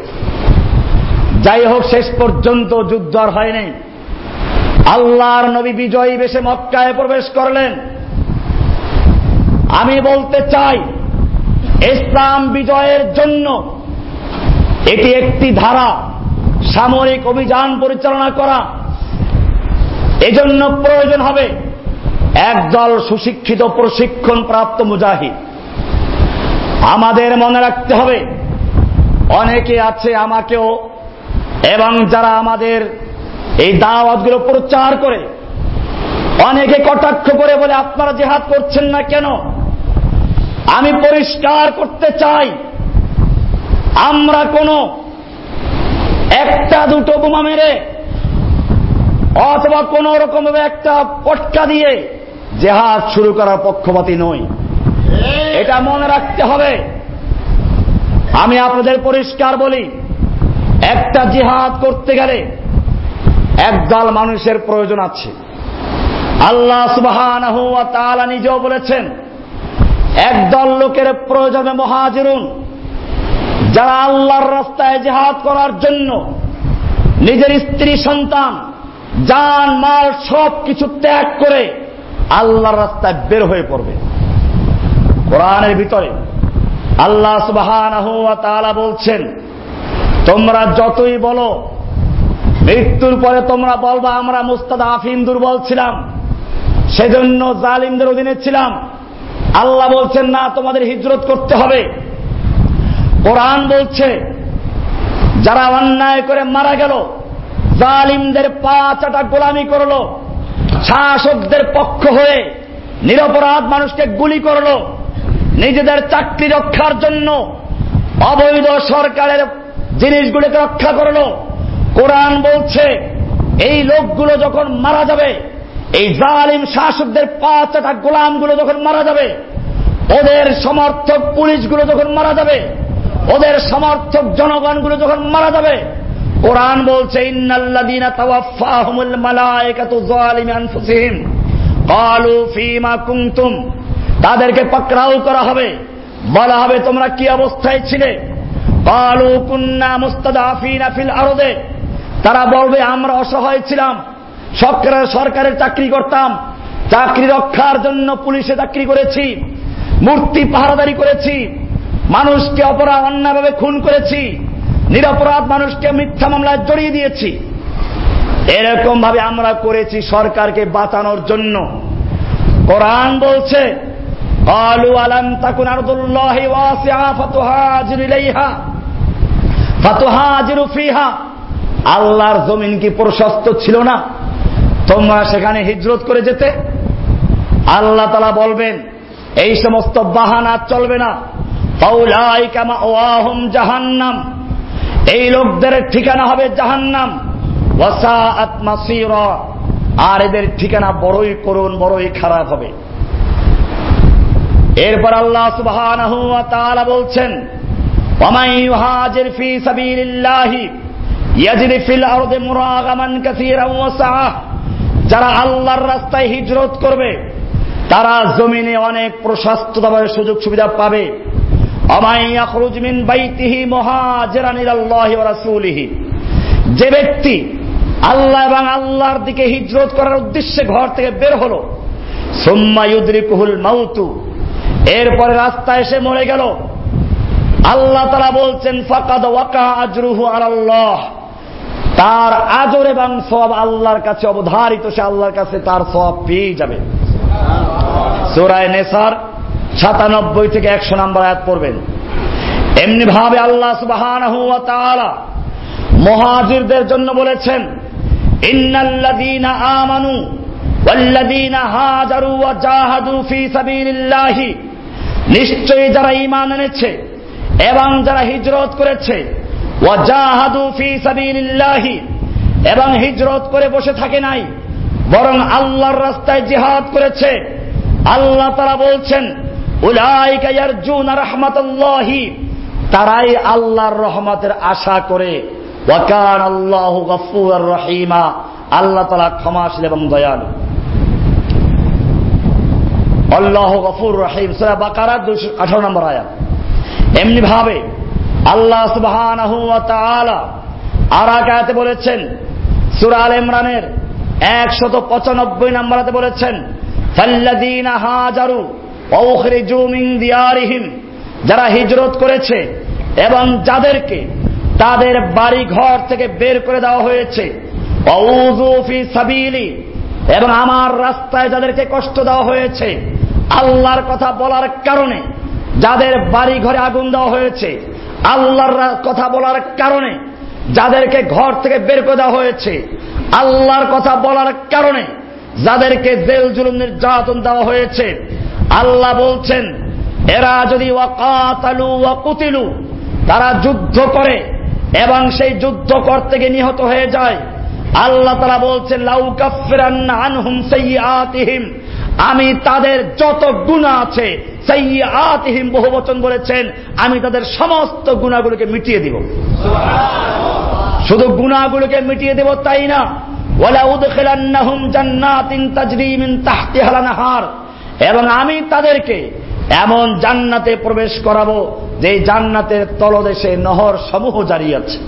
যাই হোক, শেষ পর্যন্ত যুদ্ধ আর হয়নি। আল্লাহর নবী বিজয়ী বেশে মক্কায় প্রবেশ করলেন। আমি বলতে চাই ইসলাম বিজয়ের জন্য এটি একটি ধারা, সামরিক অভিযান পরিচালনা করা। এজন্য প্রয়োজন হবে একদল সুশিক্ষিত প্রশিক্ষণ প্রাপ্ত মুজাহিদ। আমাদের মনে রাখতে হবে, অনেকে আছে আমাকেও, এবং যারা আমাদের এই দাওয়াতগুলো প্রচার করে, অনেকে কটাক্ষ করে বলে, আপনারা জেহাদ করছেন না কেন? আমি পরিষ্কার করতে চাই। আমরা কোন একটা দুটো বোমা মেরে অথবা কোন রকম একটা পটকা দিয়ে জেহাদ শুরু করার পক্ষপাতি নই। এটা মনে রাখতে হবে। আমি আপনাদের পরিষ্কার বলি, একটা জিহাদ করতে গেলে একদল মানুষের প্রয়োজন আছে। আল্লাহ সুবাহ নিজেও বলেছেন একদল লোকের প্রয়োজনে মহাজিরুন, যারা আল্লাহর রাস্তায় জেহাদ করার জন্য নিজের স্ত্রী, সন্তান যান মাল সব কিছু ত্যাগ করে আল্লাহর রাস্তায় বের হয়ে পড়বে। কোরআনের ভিতরে আল্লাহ সুবাহ বলছেন, তোমরা যতই বলো, মৃত্যুর পরে তোমরা বলবা, আমরা মুস্তাদ আফিম দুর্বল ছিলাম, সেজন্য জালিমদের অধীনে ছিলাম। আল্লাহ বলছেন, না, তোমাদের হিজরত করতে হবে। কোরআন বলছে, যারা অন্যায় করে মারা গেল, জালিমদের পা চাটা গোলামি করল, শাসকদের পক্ষ হয়ে নিরপরাধ মানুষকে গুলি করল, নিজেদের চাকরি রক্ষার জন্য অবৈধ সরকারের জিনিসগুলিকে রক্ষা করল। কোরআন বলছে, এই লোকগুলো যখন মারা যাবে এই জালিম শাসকদের পা চাটা গোলামগুলো যখন মারা যাবে, ওদের সমর্থক পুলিশগুলো যখন মারা যাবে, ওদের সমর্থক জনগণগুলো যখন মারা যাবে, কোরআন বলছে তাদেরকে পাকড়াও করা হবে। বলা হবে, তোমরা কি অবস্থায় ছিলে? ক্বালু কুন্না মুস্তাদাফিনা ফিল আরদে। তারা বলবে, আমরা অসহায় ছিলাম। সরকারের সরকারের চাকরি করতাম চাকরি রক্ষার জন্য পুলিশে চাকরি করেছি মূর্তি পাহারাদারি করেছি মানুষকে অপরাধ অন্যায়ভাবে খুন করেছি নিরপরাধ মানুষকে মিথ্যা মামলায় জড়িয়ে দিয়েছি এরকম ভাবে আমরা করেছি সরকারকে বাঁচানোর জন্য কোরআন বলছে قالوا ألم تكن أرض الله واسعة فتهاجر إليها فتهاجر فيها আল্লাহর জমিন কি প্রশস্ত ছিল না তোমরা সেখানে হিজরত করে যেতে। আল্লাহ তালা বলবেন, এই সমস্ত বাহানা চলবে না। জাহান্নাম। এই লোকদের ঠিকানা হবে জাহান্নাম। আর এদের ঠিকানা বড়ই করুন বড়ই খারাপ হবে। এরপর আল্লাহ সুবাহ বলছেন ফি সাবিলিল্লাহি, ইয়াজিদ ফিল আরদে মুরাগামান কাসীরান ওয়া সাআহ। যারা আল্লাহর রাস্তায় হিজরত করবে, তারা জমিনে অনেক প্রশস্তভাবে সুযোগ সুবিধা পাবে। যে ব্যক্তি আল্লাহ এবং আল্লাহর দিকে হিজরত করার উদ্দেশ্যে ঘর থেকে বের হলো সোম্মায়ুদ্রিকুহুল মাউতু। এরপরে রাস্তায় এসে মরে গেল। আল্লাহ তারা বলছেন, ফাকাদ ওয়াকা আজরুহু আল্লাহ তার আজর এবং সব আল্লাহর কাছে অবধারিত, সে আল্লাহর কাছে তার সব পেয়ে যাবে। সুরায় নেসার সাতানব্বই থেকে একশো নাম্বার আয়াত পড়বেন। এমনি ভাবে আল্লাহ সুবাহ মহাজিরদের জন্য বলেছেন, ইন্নাল্লাযীনা আমানু হাজারু ওয়া জাহাদু ফি সাবিলিল্লাহি। নিশ্চয়ই যারা ঈমান এনেছে এবং যারা হিজরত করেছে এবং হিজরত করে বসে থাকে নাই। বরং আল্লাহর রাস্তায় জিহাদ করেছে। আল্লাহ তারা বলছেন রহমতুল্লাহি। তারাই আল্লাহর রহমতের আশা করে। আল্লাহ গফুর রহিমা। আল্লাহ তালা ক্ষমাশীল এবং দয়ালু। আল্লাহ গফুর রহিম। সুরা বাকারা আঠারো নম্বর আয়াত। এমনি ভাবে আল্লাহ সুবহান আর আয়াতে বলেছেন সুরাল ইমরানের একশত পঁচানব্বই নম্বরাতে বলেছেন হাজারু যারা হিজরত করেছে এবং যাদেরকে তাদের বাড়ি ঘর থেকে বের করে দেওয়া হয়েছে সাবিলি, এবং আমার রাস্তায় যাদেরকে কষ্ট দেওয়া হয়েছে, আল্লাহর কথা বলার কারণে যাদের বাড়ি ঘরে আগুন দেওয়া হয়েছে আল্লাহর কথা বলার কারণে যাদেরকে ঘর থেকে বের করে দেওয়া হয়েছে, আল্লাহর কথা বলার কারণে যাদেরকে জেল জুলুম নির্যাতন দেওয়া হয়েছে, আল্লাহ বলছেন, এরা যদি ওয়াকাতালু ওয়াকুতিলু, তারা যুদ্ধ করে এবং সেই যুদ্ধ করতে গিয়ে নিহত হয়ে যায়, আল্লাহ তারা বলছেন লাউকাফিরান্না আনহুম সাইয়্যাতিহিম আমি তাদের যত গুণা আছে সাইয়্যাতিহিম বহু বচন বলেছেন আমি তাদের সমস্ত গুণাগুলোকে মিটিয়ে দিব। শুধু গুণাগুলোকে মিটিয়ে দেব তাই না? উদখিলান্নাহুম জান্নাতিন তাহতিহাল এবং আমি তাদেরকে এমন জান্নাতে প্রবেশ করাবো যে জান্নাতের তলদেশে নহর সমূহ জারি আছে।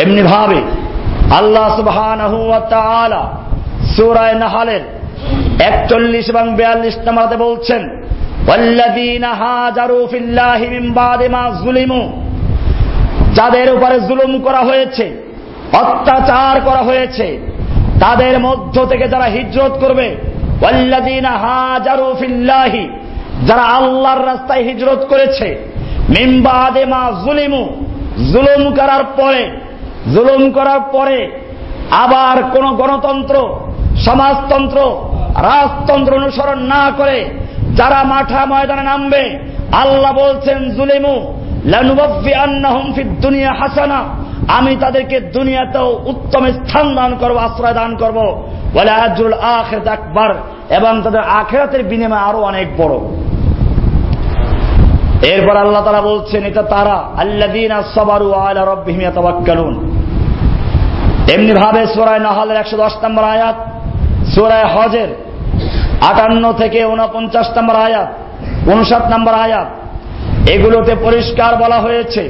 এমনি ভাবে আল্লাহ সুবহানাহু ওয়া তাআলা সূরায়ে নাহালের 41 এবং 42 নম্বরে বলছেন যাদের উপরে জুলুম করা হয়েছে, অত্যাচার করা হয়েছে, তাদের মধ্য থেকে যারা হিজরত করবে যারা আল্লাহর রাস্তায় হিজরত করেছে বাদি মা যুলিমু। জুলুম করার পরে, জুলুম করার পরে আবার কোন গণতন্ত্র সমাজতন্ত্র, রাজতন্ত্র অনুসরণ না করে যারা মাঠা ময়দানে নামবে, আল্লাহ বলছেন, জুলিমু দুনিয়া হাসানা। আমি তাদেরকে দুনিয়াতেও উত্তম স্থান দান করব, আশ্রয় দান করব। বলে আজরুল আখের একবার এবং তাদের আখেরাতের বিনিময় আরও অনেক বড়। এরপর আল্লাহ তারা বলছেন, এটা তারা আল্লাদিন সবারু আলা রব্বিহিম ইয়াতাওয়াক্কালুন। এমনি ভাবে সূরায়ে নাহলের 110 নম্বর আয়াত সূরায়ে হজের আটান্ন থেকে উনপঞ্চাশ নম্বর আয়াত উনষাট নম্বর আয়াত, এগুলোতে পরিষ্কার বলা হয়েছে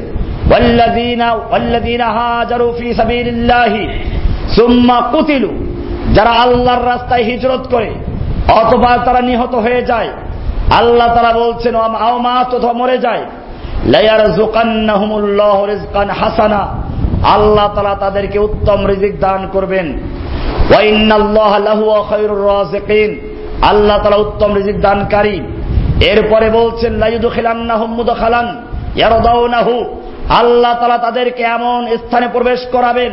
যারা আল্লাহর রাস্তায় হিজরত করে, অথবা তারা নিহত হয়ে যায়। আল্লাহ তারা বলছেন মরে যায়। হাসানা আল্লাহ তালা তাদেরকে উত্তম রিজিক দান করবেন। আল্লাহ তালা উত্তম রিজিক দানকারী। এরপরে বলছেন খালান আল্লাহ তালা তাদেরকে এমন স্থানে প্রবেশ করাবেন,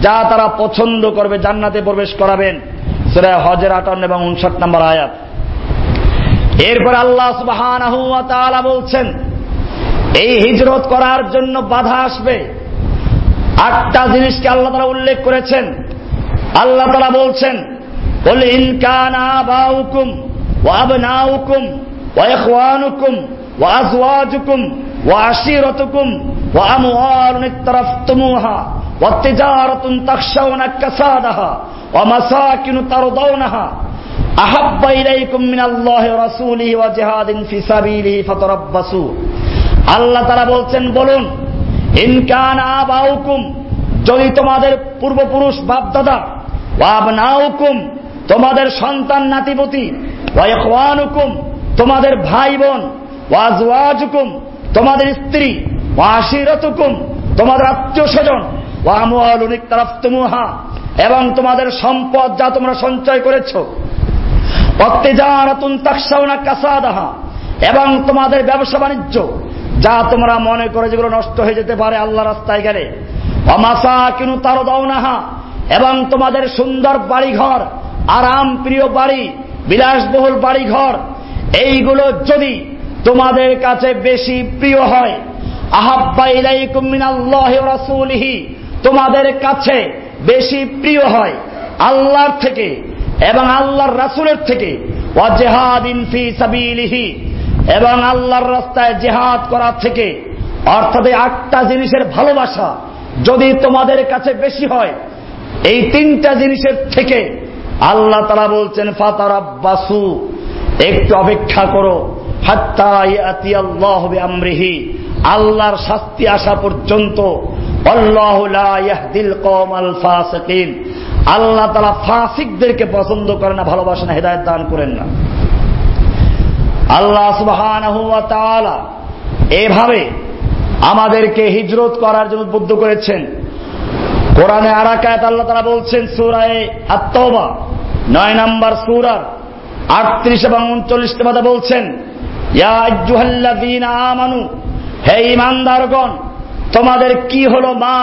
যা তারা পছন্দ করবে, জান্নাতে প্রবেশ করাবেন। সেটা হজের আটান্ন এবং উনষাট নম্বর আয়াত। এরপর আল্লাহ সুবহান বলছেন, এই হিজরত করার জন্য বাধা আসবে। আটটা জিনিসকে আল্লাহ তারা উল্লেখ করেছেন। আল্লাহ তারা বলছেন قل إن كان آباؤكم وأبناؤكم وإخوانكم وأزواجكم وعشيرتكم وأموال اقترفتموها والتجارة تخشون كسادها ومساكن ترضونها أحب إليكم من الله ورسوله وجهاد في سبيله فتربصوا আল্লাহ তারা বলছেন বলুন ইনকান আবাউকুম যদি তোমাদের পূর্বপুরুষ বাপদাদা ওয়াবনাউকুম, তোমাদের সন্তান নাতিপতি, ওয়াইখওয়ানুকুম, তোমাদের ভাই বোন ওয়াজওয়াজুকুম, তোমাদের স্ত্রী, ওয়াশিরতুকুম, তোমাদের আত্মীয় স্বজন তারাফতুমুহা এবং তোমাদের সম্পদ যা তোমরা সঞ্চয় করেছ। কাসাদাহা, এবং তোমাদের ব্যবসা বাণিজ্য, যা তোমরা মনে করে যেগুলো নষ্ট হয়ে যেতে পারে আল্লাহ রাস্তায় গেলে। অমাসা কিনু তারও দাও নাহা এবং তোমাদের সুন্দর বাড়িঘর, আরাম প্রিয় বাড়ি, বিলাসবহুল বাড়িঘর, এইগুলো যদি তোমাদের কাছে বেশি প্রিয় হয়, আহাব্বা ইলাইকুম মিনাল্লাহ রাসূলিহি, তোমাদের কাছে বেশি প্রিয় হয় আল্লাহর থেকে এবং আল্লাহর রাসুলের থেকে ওয়াজহাদিন ফি সাবিলিহি, এবং আল্লাহর রাস্তায় জেহাদ করার থেকে, অর্থাৎ আটটা জিনিসের ভালোবাসা যদি তোমাদের কাছে বেশি হয় এই তিনটা জিনিসের থেকে আল্লাহ তারা বলছেন, ফাতারাব্বাসু একটু অপেক্ষা করো। আমরিহি আল্লাহর শাস্তি আসা পর্যন্ত আল্লাহ তালা ফাসিকদেরকে পছন্দ করে না, ভালোবাসেন হেদায়ত দান করেন না। আল্লাহ সুবহান এভাবে আমাদেরকে হিজরত করার জন্য উদ্বুদ্ধ করেছেন। কোরআনে আরাকায়াত আল্লাহ তারা বলছেন সুরায় আত্মবা নয় নাম্বার সুরার আটত্রিশ এবং উনচল্লিশ মাদা বলছেন আমানু, হে ইমানদারগণ তোমাদের কি হলো? মা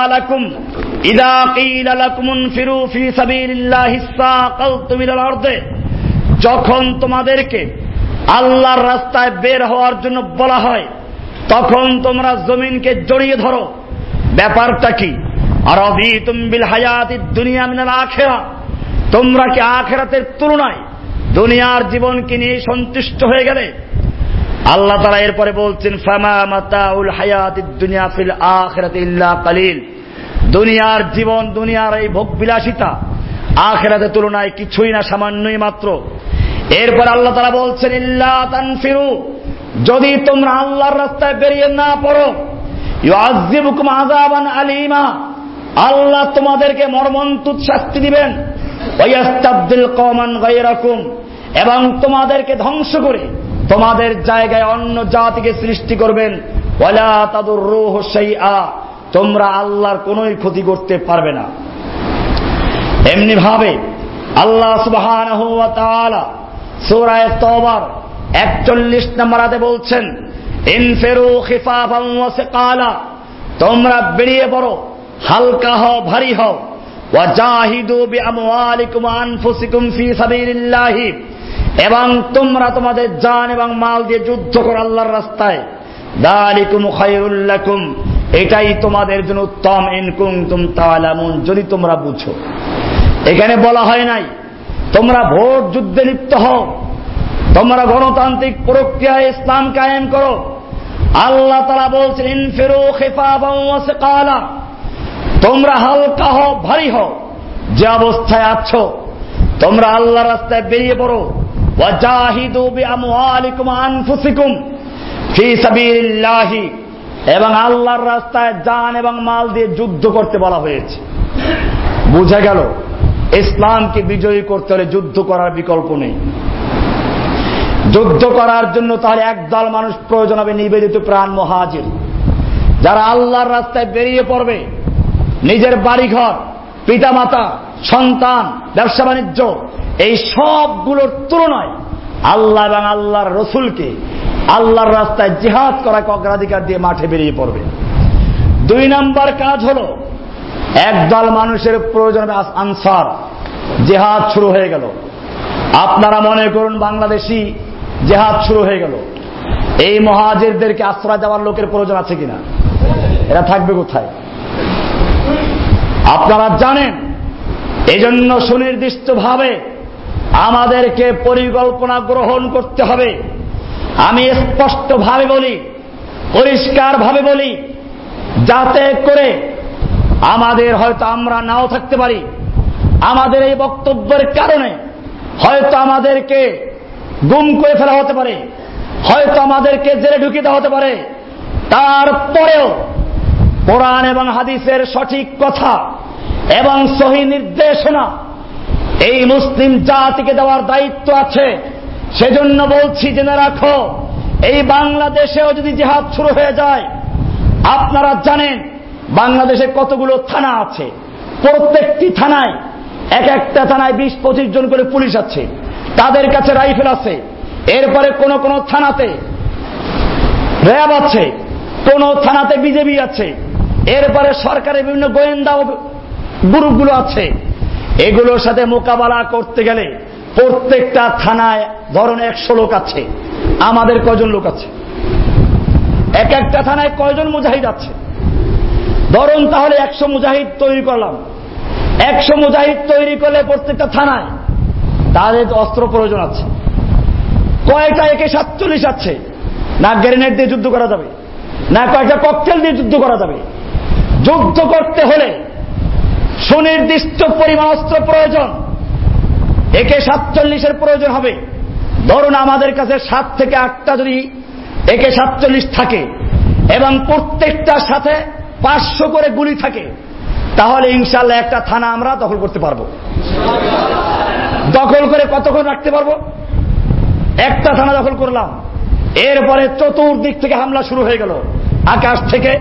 যখন তোমাদেরকে আল্লাহর রাস্তায় বের হওয়ার জন্য বলা হয়, তখন তোমরা জমিনকে জড়িয়ে ধরো। ব্যাপারটা কি? আর বিল হায়াতি দুনিয়া আখেরা। তোমরা কি আখেরাতের তুলনায় দুনিয়ার জীবনকে নিয়ে সন্তুষ্ট হয়ে গেলে? আল্লাহ তারা এরপরে বলছেন, ফামা দুনিয়া আখেরাতে কালিল। দুনিয়ার জীবন, দুনিয়ার এই ভোগ বিলাসিতা আখেরাতের তুলনায় কিছুই না, সামান্যই মাত্র। এরপর আল্লাহ তারা বলছেন, ইল্লা তানফিরু, যদি তোমরা আল্লাহর রাস্তায় বেরিয়ে না পড়ো আযাবান আলিমা। আল্লাহ তোমাদেরকে মর্মন্তুদ শাস্তি দিবেন। ওয়াস্তাবদিল কওমান গায়রাকুম। এবং তোমাদেরকে ধ্বংস করে তোমাদের জায়গায় অন্য জাতিকে সৃষ্টি করবেন। ওয়ালা তাদুররুহু শাইআ। তোমরা আল্লাহর কোনোই ক্ষতি করতে পারবে না। এমনি ভাবে আল্লাহ সুবহানাহু ওয়া তাআলা সূরা তওবার 41 নম্বর বলছেন, ইনফিরু খিফাফান ওয়া সিকালা। তোমরা বেরিয়ে পড়ো। হালকা হও, ভারী হও। এবং তোমরা তোমাদের জান এবং মাল দিয়ে যুদ্ধ করো আল্লাহর রাস্তায়। এটাই তোমাদের জন্য উত্তম। ইনকুম তুম তালামুন। যদি তোমরা বুঝো। এখানে বলা হয় নাই, তোমরা ভোট যুদ্ধে লিপ্ত হও। তোমরা গণতান্ত্রিক প্রক্রিয়ায় ইসলাম কায়েম করো। আল্লাহ তারা বলছেন ইনফিরু কালা তোমরা হালকা হও, ভারী হও। যে অবস্থায় আছো, তোমরা আল্লাহ রাস্তায় বেরিয়ে পড়ো। এবং আল্লাহর রাস্তায় জান এবং মাল দিয়ে যুদ্ধ করতে বলা হয়েছে। বুঝা গেল, ইসলামকে বিজয়ী করতে হলে যুদ্ধ করার বিকল্প নেই। যুদ্ধ করার জন্য তাহলে একদল মানুষ প্রয়োজন হবে নিবেদিত প্রাণ মহাজির। যারা আল্লাহর রাস্তায় বেরিয়ে পড়বে নিজের বাড়িঘর, পিতামাতা, সন্তান, ব্যবসা বাণিজ্য, এই সবগুলোর তুলনায় আল্লাহ এবং আল্লাহর রসুলকে আল্লাহর রাস্তায় জিহাদ করাকে অগ্রাধিকার দিয়ে মাঠে বেরিয়ে পড়বে। দুই নাম্বার কাজ হল, একদল মানুষের প্রয়োজন আনসার। জেহাদ শুরু হয়ে গেল। আপনারা মনে করুন বাংলাদেশি জেহাদ শুরু হয়ে গেল। এই মহাজেরদেরকে আশ্রয় দেওয়ার লোকের প্রয়োজন আছে কিনা? এরা থাকবে কোথায়? আপনারা জানেন, এজন্য সুনির্দিষ্টভাবে আমাদেরকে পরিকল্পনা গ্রহণ করতে হবে। আমি স্পষ্টভাবে বলি, পরিষ্কারভাবে বলি, যাতে করে আমাদের হয়তো আমরা নাও থাকতে পারি। আমাদের এই বক্তব্যের কারণে হয়তো আমাদেরকে গুম করে ফেলা হতে পারে, হয়তো আমাদেরকে জেলে ঢুকিয়ে দেওয়া হতে পারে। তারপরেও কোরআন এবং হাদিসের সঠিক কথা এবং সহি নির্দেশনা। এই মুসলিম জাতিকে দেওয়ার দায়িত্ব আছে। সেজন্য বলছি, জেনে রাখো, এই বাংলাদেশেও যদি জেহাদ শুরু হয়ে যায়, আপনারা জানেন বাংলাদেশে কতগুলো থানা আছে। প্রত্যেকটি থানায় এক একটা থানায় বিশ, পঁচিশ জন করে পুলিশ আছে। তাদের কাছে রাইফেল আছে। এরপরে কোন কোন থানাতে র্যাব আছে। কোন থানাতে বিজেপি আছে। এরপরে সরকারের বিভিন্ন গোয়েন্দা গ্রুপগুলো আছে। এগুলোর সাথে মোকাবেলা করতে গেলে প্রত্যেকটা থানায় ধরুন একশো লোক আছে। আমাদের কয়জন লোক আছে? এক একটা থানায় কয়জন মুজাহিদ আছে? ধরুন তাহলে একশো মুজাহিদ তৈরি করলাম। একশো মুজাহিদ তৈরি করলে প্রত্যেকটা থানায় তাদের অস্ত্র প্রয়োজন আছে। কয়টা একে সাতচল্লিশ আছে? না গ্রেনেড দিয়ে যুদ্ধ করা যাবে। না কয়েকটা ককটেল দিয়ে যুদ্ধ করা যাবে? যুদ্ধ করতে হলে সুনির্দিষ্ট পরিমাণ অস্ত্র প্রয়োজন। একে সাতচল্লিশের প্রয়োজন হবে। ধরুন আমাদের কাছে সাত থেকে আটটা যদি একে সাতচল্লিশ থাকে এবং প্রত্যেকটার সাথে পাঁচশো করে গুলি থাকে, তাহলে ইনশাল্লাহ একটা থানা আমরা দখল করতে পারব। দখল করে কতক্ষণ রাখতে পারব? একটা থানা দখল করলাম। এরপরে চতুর্দিক থেকে হামলা শুরু হয়ে গেল। আকাশ থেকে,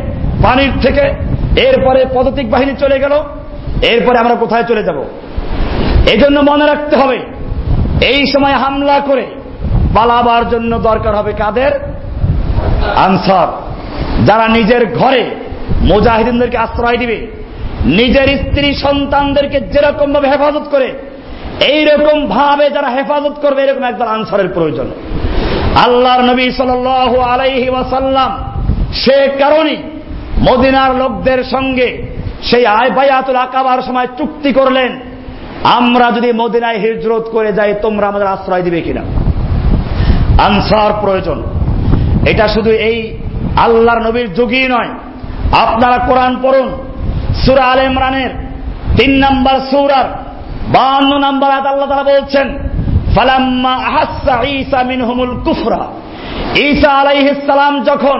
পানির থেকে এরপরে পদতিক বাহিনী চলে গেল, এরপরে আমরা কোথায় চলে যাব? এজন্য মনে রাখতে হবে, এই সময় হামলা করে পালাবার জন্য দরকার হবে কাদের? আনসার, যারা নিজের ঘরে মুজাহিদিনদেরকে আশ্রয় দিবে, নিজের স্ত্রী সন্তানদেরকে যেরকম ভাবে হেফাজত করে, এইরকম ভাবে যারা হেফাজত করবে, এরকম একদল আনসারের প্রয়োজন। আল্লাহর নবী সাল আলাইহি ওয়াসাল্লাম সে কারণে মদিনার লোকদের সঙ্গে সেই আয় বায়াতুল আকাবার সময় চুক্তি করলেন, আমরা যদি মদিনায় হিজরত করে যাই, তোমরা আমাদের আশ্রয় দিবে কিনা? আনসার প্রয়োজন। এটা শুধু এই আল্লাহর নবীর যুগই নয়। আপনারা কোরআন পড়ুন, সুরা আল ইমরানের তিন নম্বর সুরার বান্ন নম্বর আয়াত আল্লাহ তারা বলছেন, ফালাম্মা আহাসা ঈসা মিনহুমুল কুফরা। ঈসা আলাইহিস সালাম যখন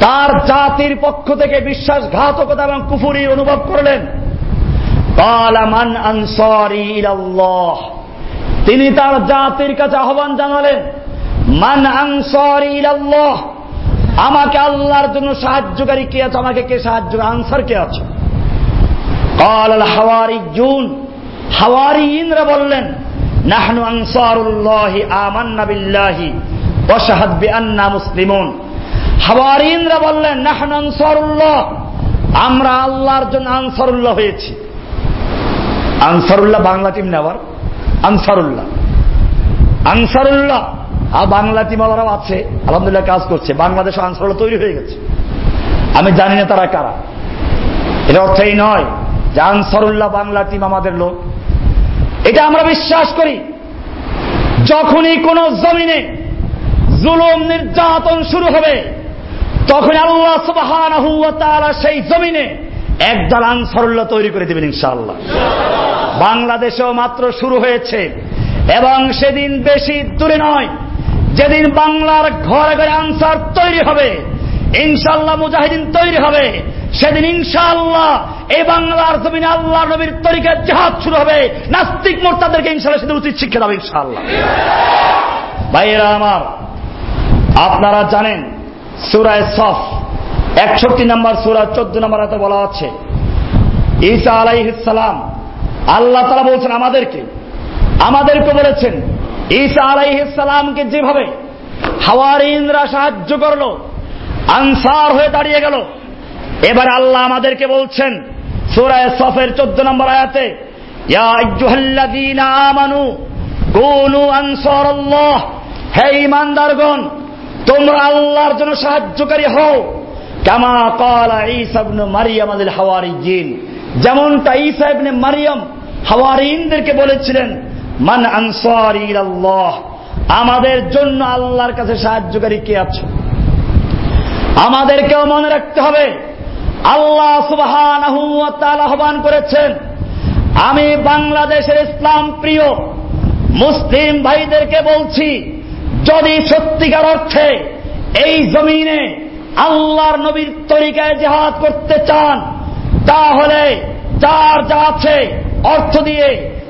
তার জাতির পক্ষ থেকে বিশ্বাসঘাতকতা এবং কুফুরি অনুভব করলেন মান আনসারি ইলাল্লাহ তিনি তার জাতির কাছে আহ্বান জানালেন মান আনসারি ইলাল্লাহ আমাকে আল্লাহর জন্য সাহায্যকারী কে আছে আমাকে কে সাহায্য আনসার কে আছে قال الحواريون হাওয়ারিইনরা বললেন নাহনু আনসারুল্লাহ আমান্না বিল্লাহি ওয়াশহাদ বিআন্না মুসলিমুন হাওয়ারিনরা বললেন, নাহনু আনসারুল্লাহ। আমরা আল্লাহর জন্য আনসারুল্লাহ হয়েছি। আনসারুল্লাহ বাংলা টিম নেওয়ার। আনসারুল্লাহ। আনসারুল্লাহ। আর বাংলা টিম আলারাও আছে, আলহামদুলিল্লাহ কাজ করছে। বাংলাদেশে আনসারুল্লাহ তৈরি হয়ে গেছে। আমি জানি না তারা কারা। এর অর্থ এই নয় যে আনসারুল্লাহ বাংলা টিম আমাদের লোক। এটা আমরা বিশ্বাস করি। যখনই কোন জমিনে জুলুম নির্যাতন শুরু হবে তখন আল্লাহ সুবাহ সেই জমিনে একদল আনসারুল্লাহ তৈরি করে দেবেন ইনশাআল্লাহ। বাংলাদেশেও মাত্র শুরু হয়েছে এবং সেদিন বেশি দূরে নয়, যেদিন বাংলার ঘরে ঘরে আনসার তৈরি হবে ইনশাল্লাহ মুজাহিদিন তৈরি হবে, সেদিন ইনশাআল্লাহ এই বাংলার জমিনে আল্লাহ নবীর তরিকার জাহাজ শুরু হবে, নাস্তিক মোর্তাদেরকে ইনশাল্লাহ সেদিন উচিত শিক্ষা দেবে ইনশাআল্লাহ। ভাইয়েরা আমার, আপনারা জানেন সুরায় সফ একষট্টি নম্বর সুরা, চোদ্দ নম্বর হাতে বলা আছে, ঈসা আলাইহিসালাম আল্লাহ তারা বলছেন আমাদেরকে আমাদেরকে বলেছেন, ঈসা আলাইহিসালামকে যেভাবে হাওয়ারিনরা সাহায্য করল, আনসার হয়ে দাঁড়িয়ে গেল, এবার আল্লাহ আমাদেরকে বলছেন সুরায় সফের চোদ্দ নম্বর আয়াতে আমানু কোনু আনসার হে ইমানদারগণ তোমরা আল্লাহর জন্য সাহায্যকারী হও। কামা কালা ইসাবনে মারিয়াম আদিল হাওয়ারি জিন যেমনটা ইসা ইবনে মারিয়াম হাওয়ারিনদেরকে বলেছিলেন, মান আনসার আল্লাহ আমাদের জন্য আল্লাহর কাছে সাহায্যকারী কে আছে? আমাদেরকেও মনে রাখতে হবে, আল্লাহ সুবহান আহ্বান করেছেন, আমি বাংলাদেশের ইসলাম প্রিয় মুসলিম ভাইদেরকে বলছি যদি সত্যিকার অর্থে এই জমিনে আল্লাহর নবীর তরিকায় জেহাদ করতে চান, তাহলে যার যা আছে অর্থ দিয়ে,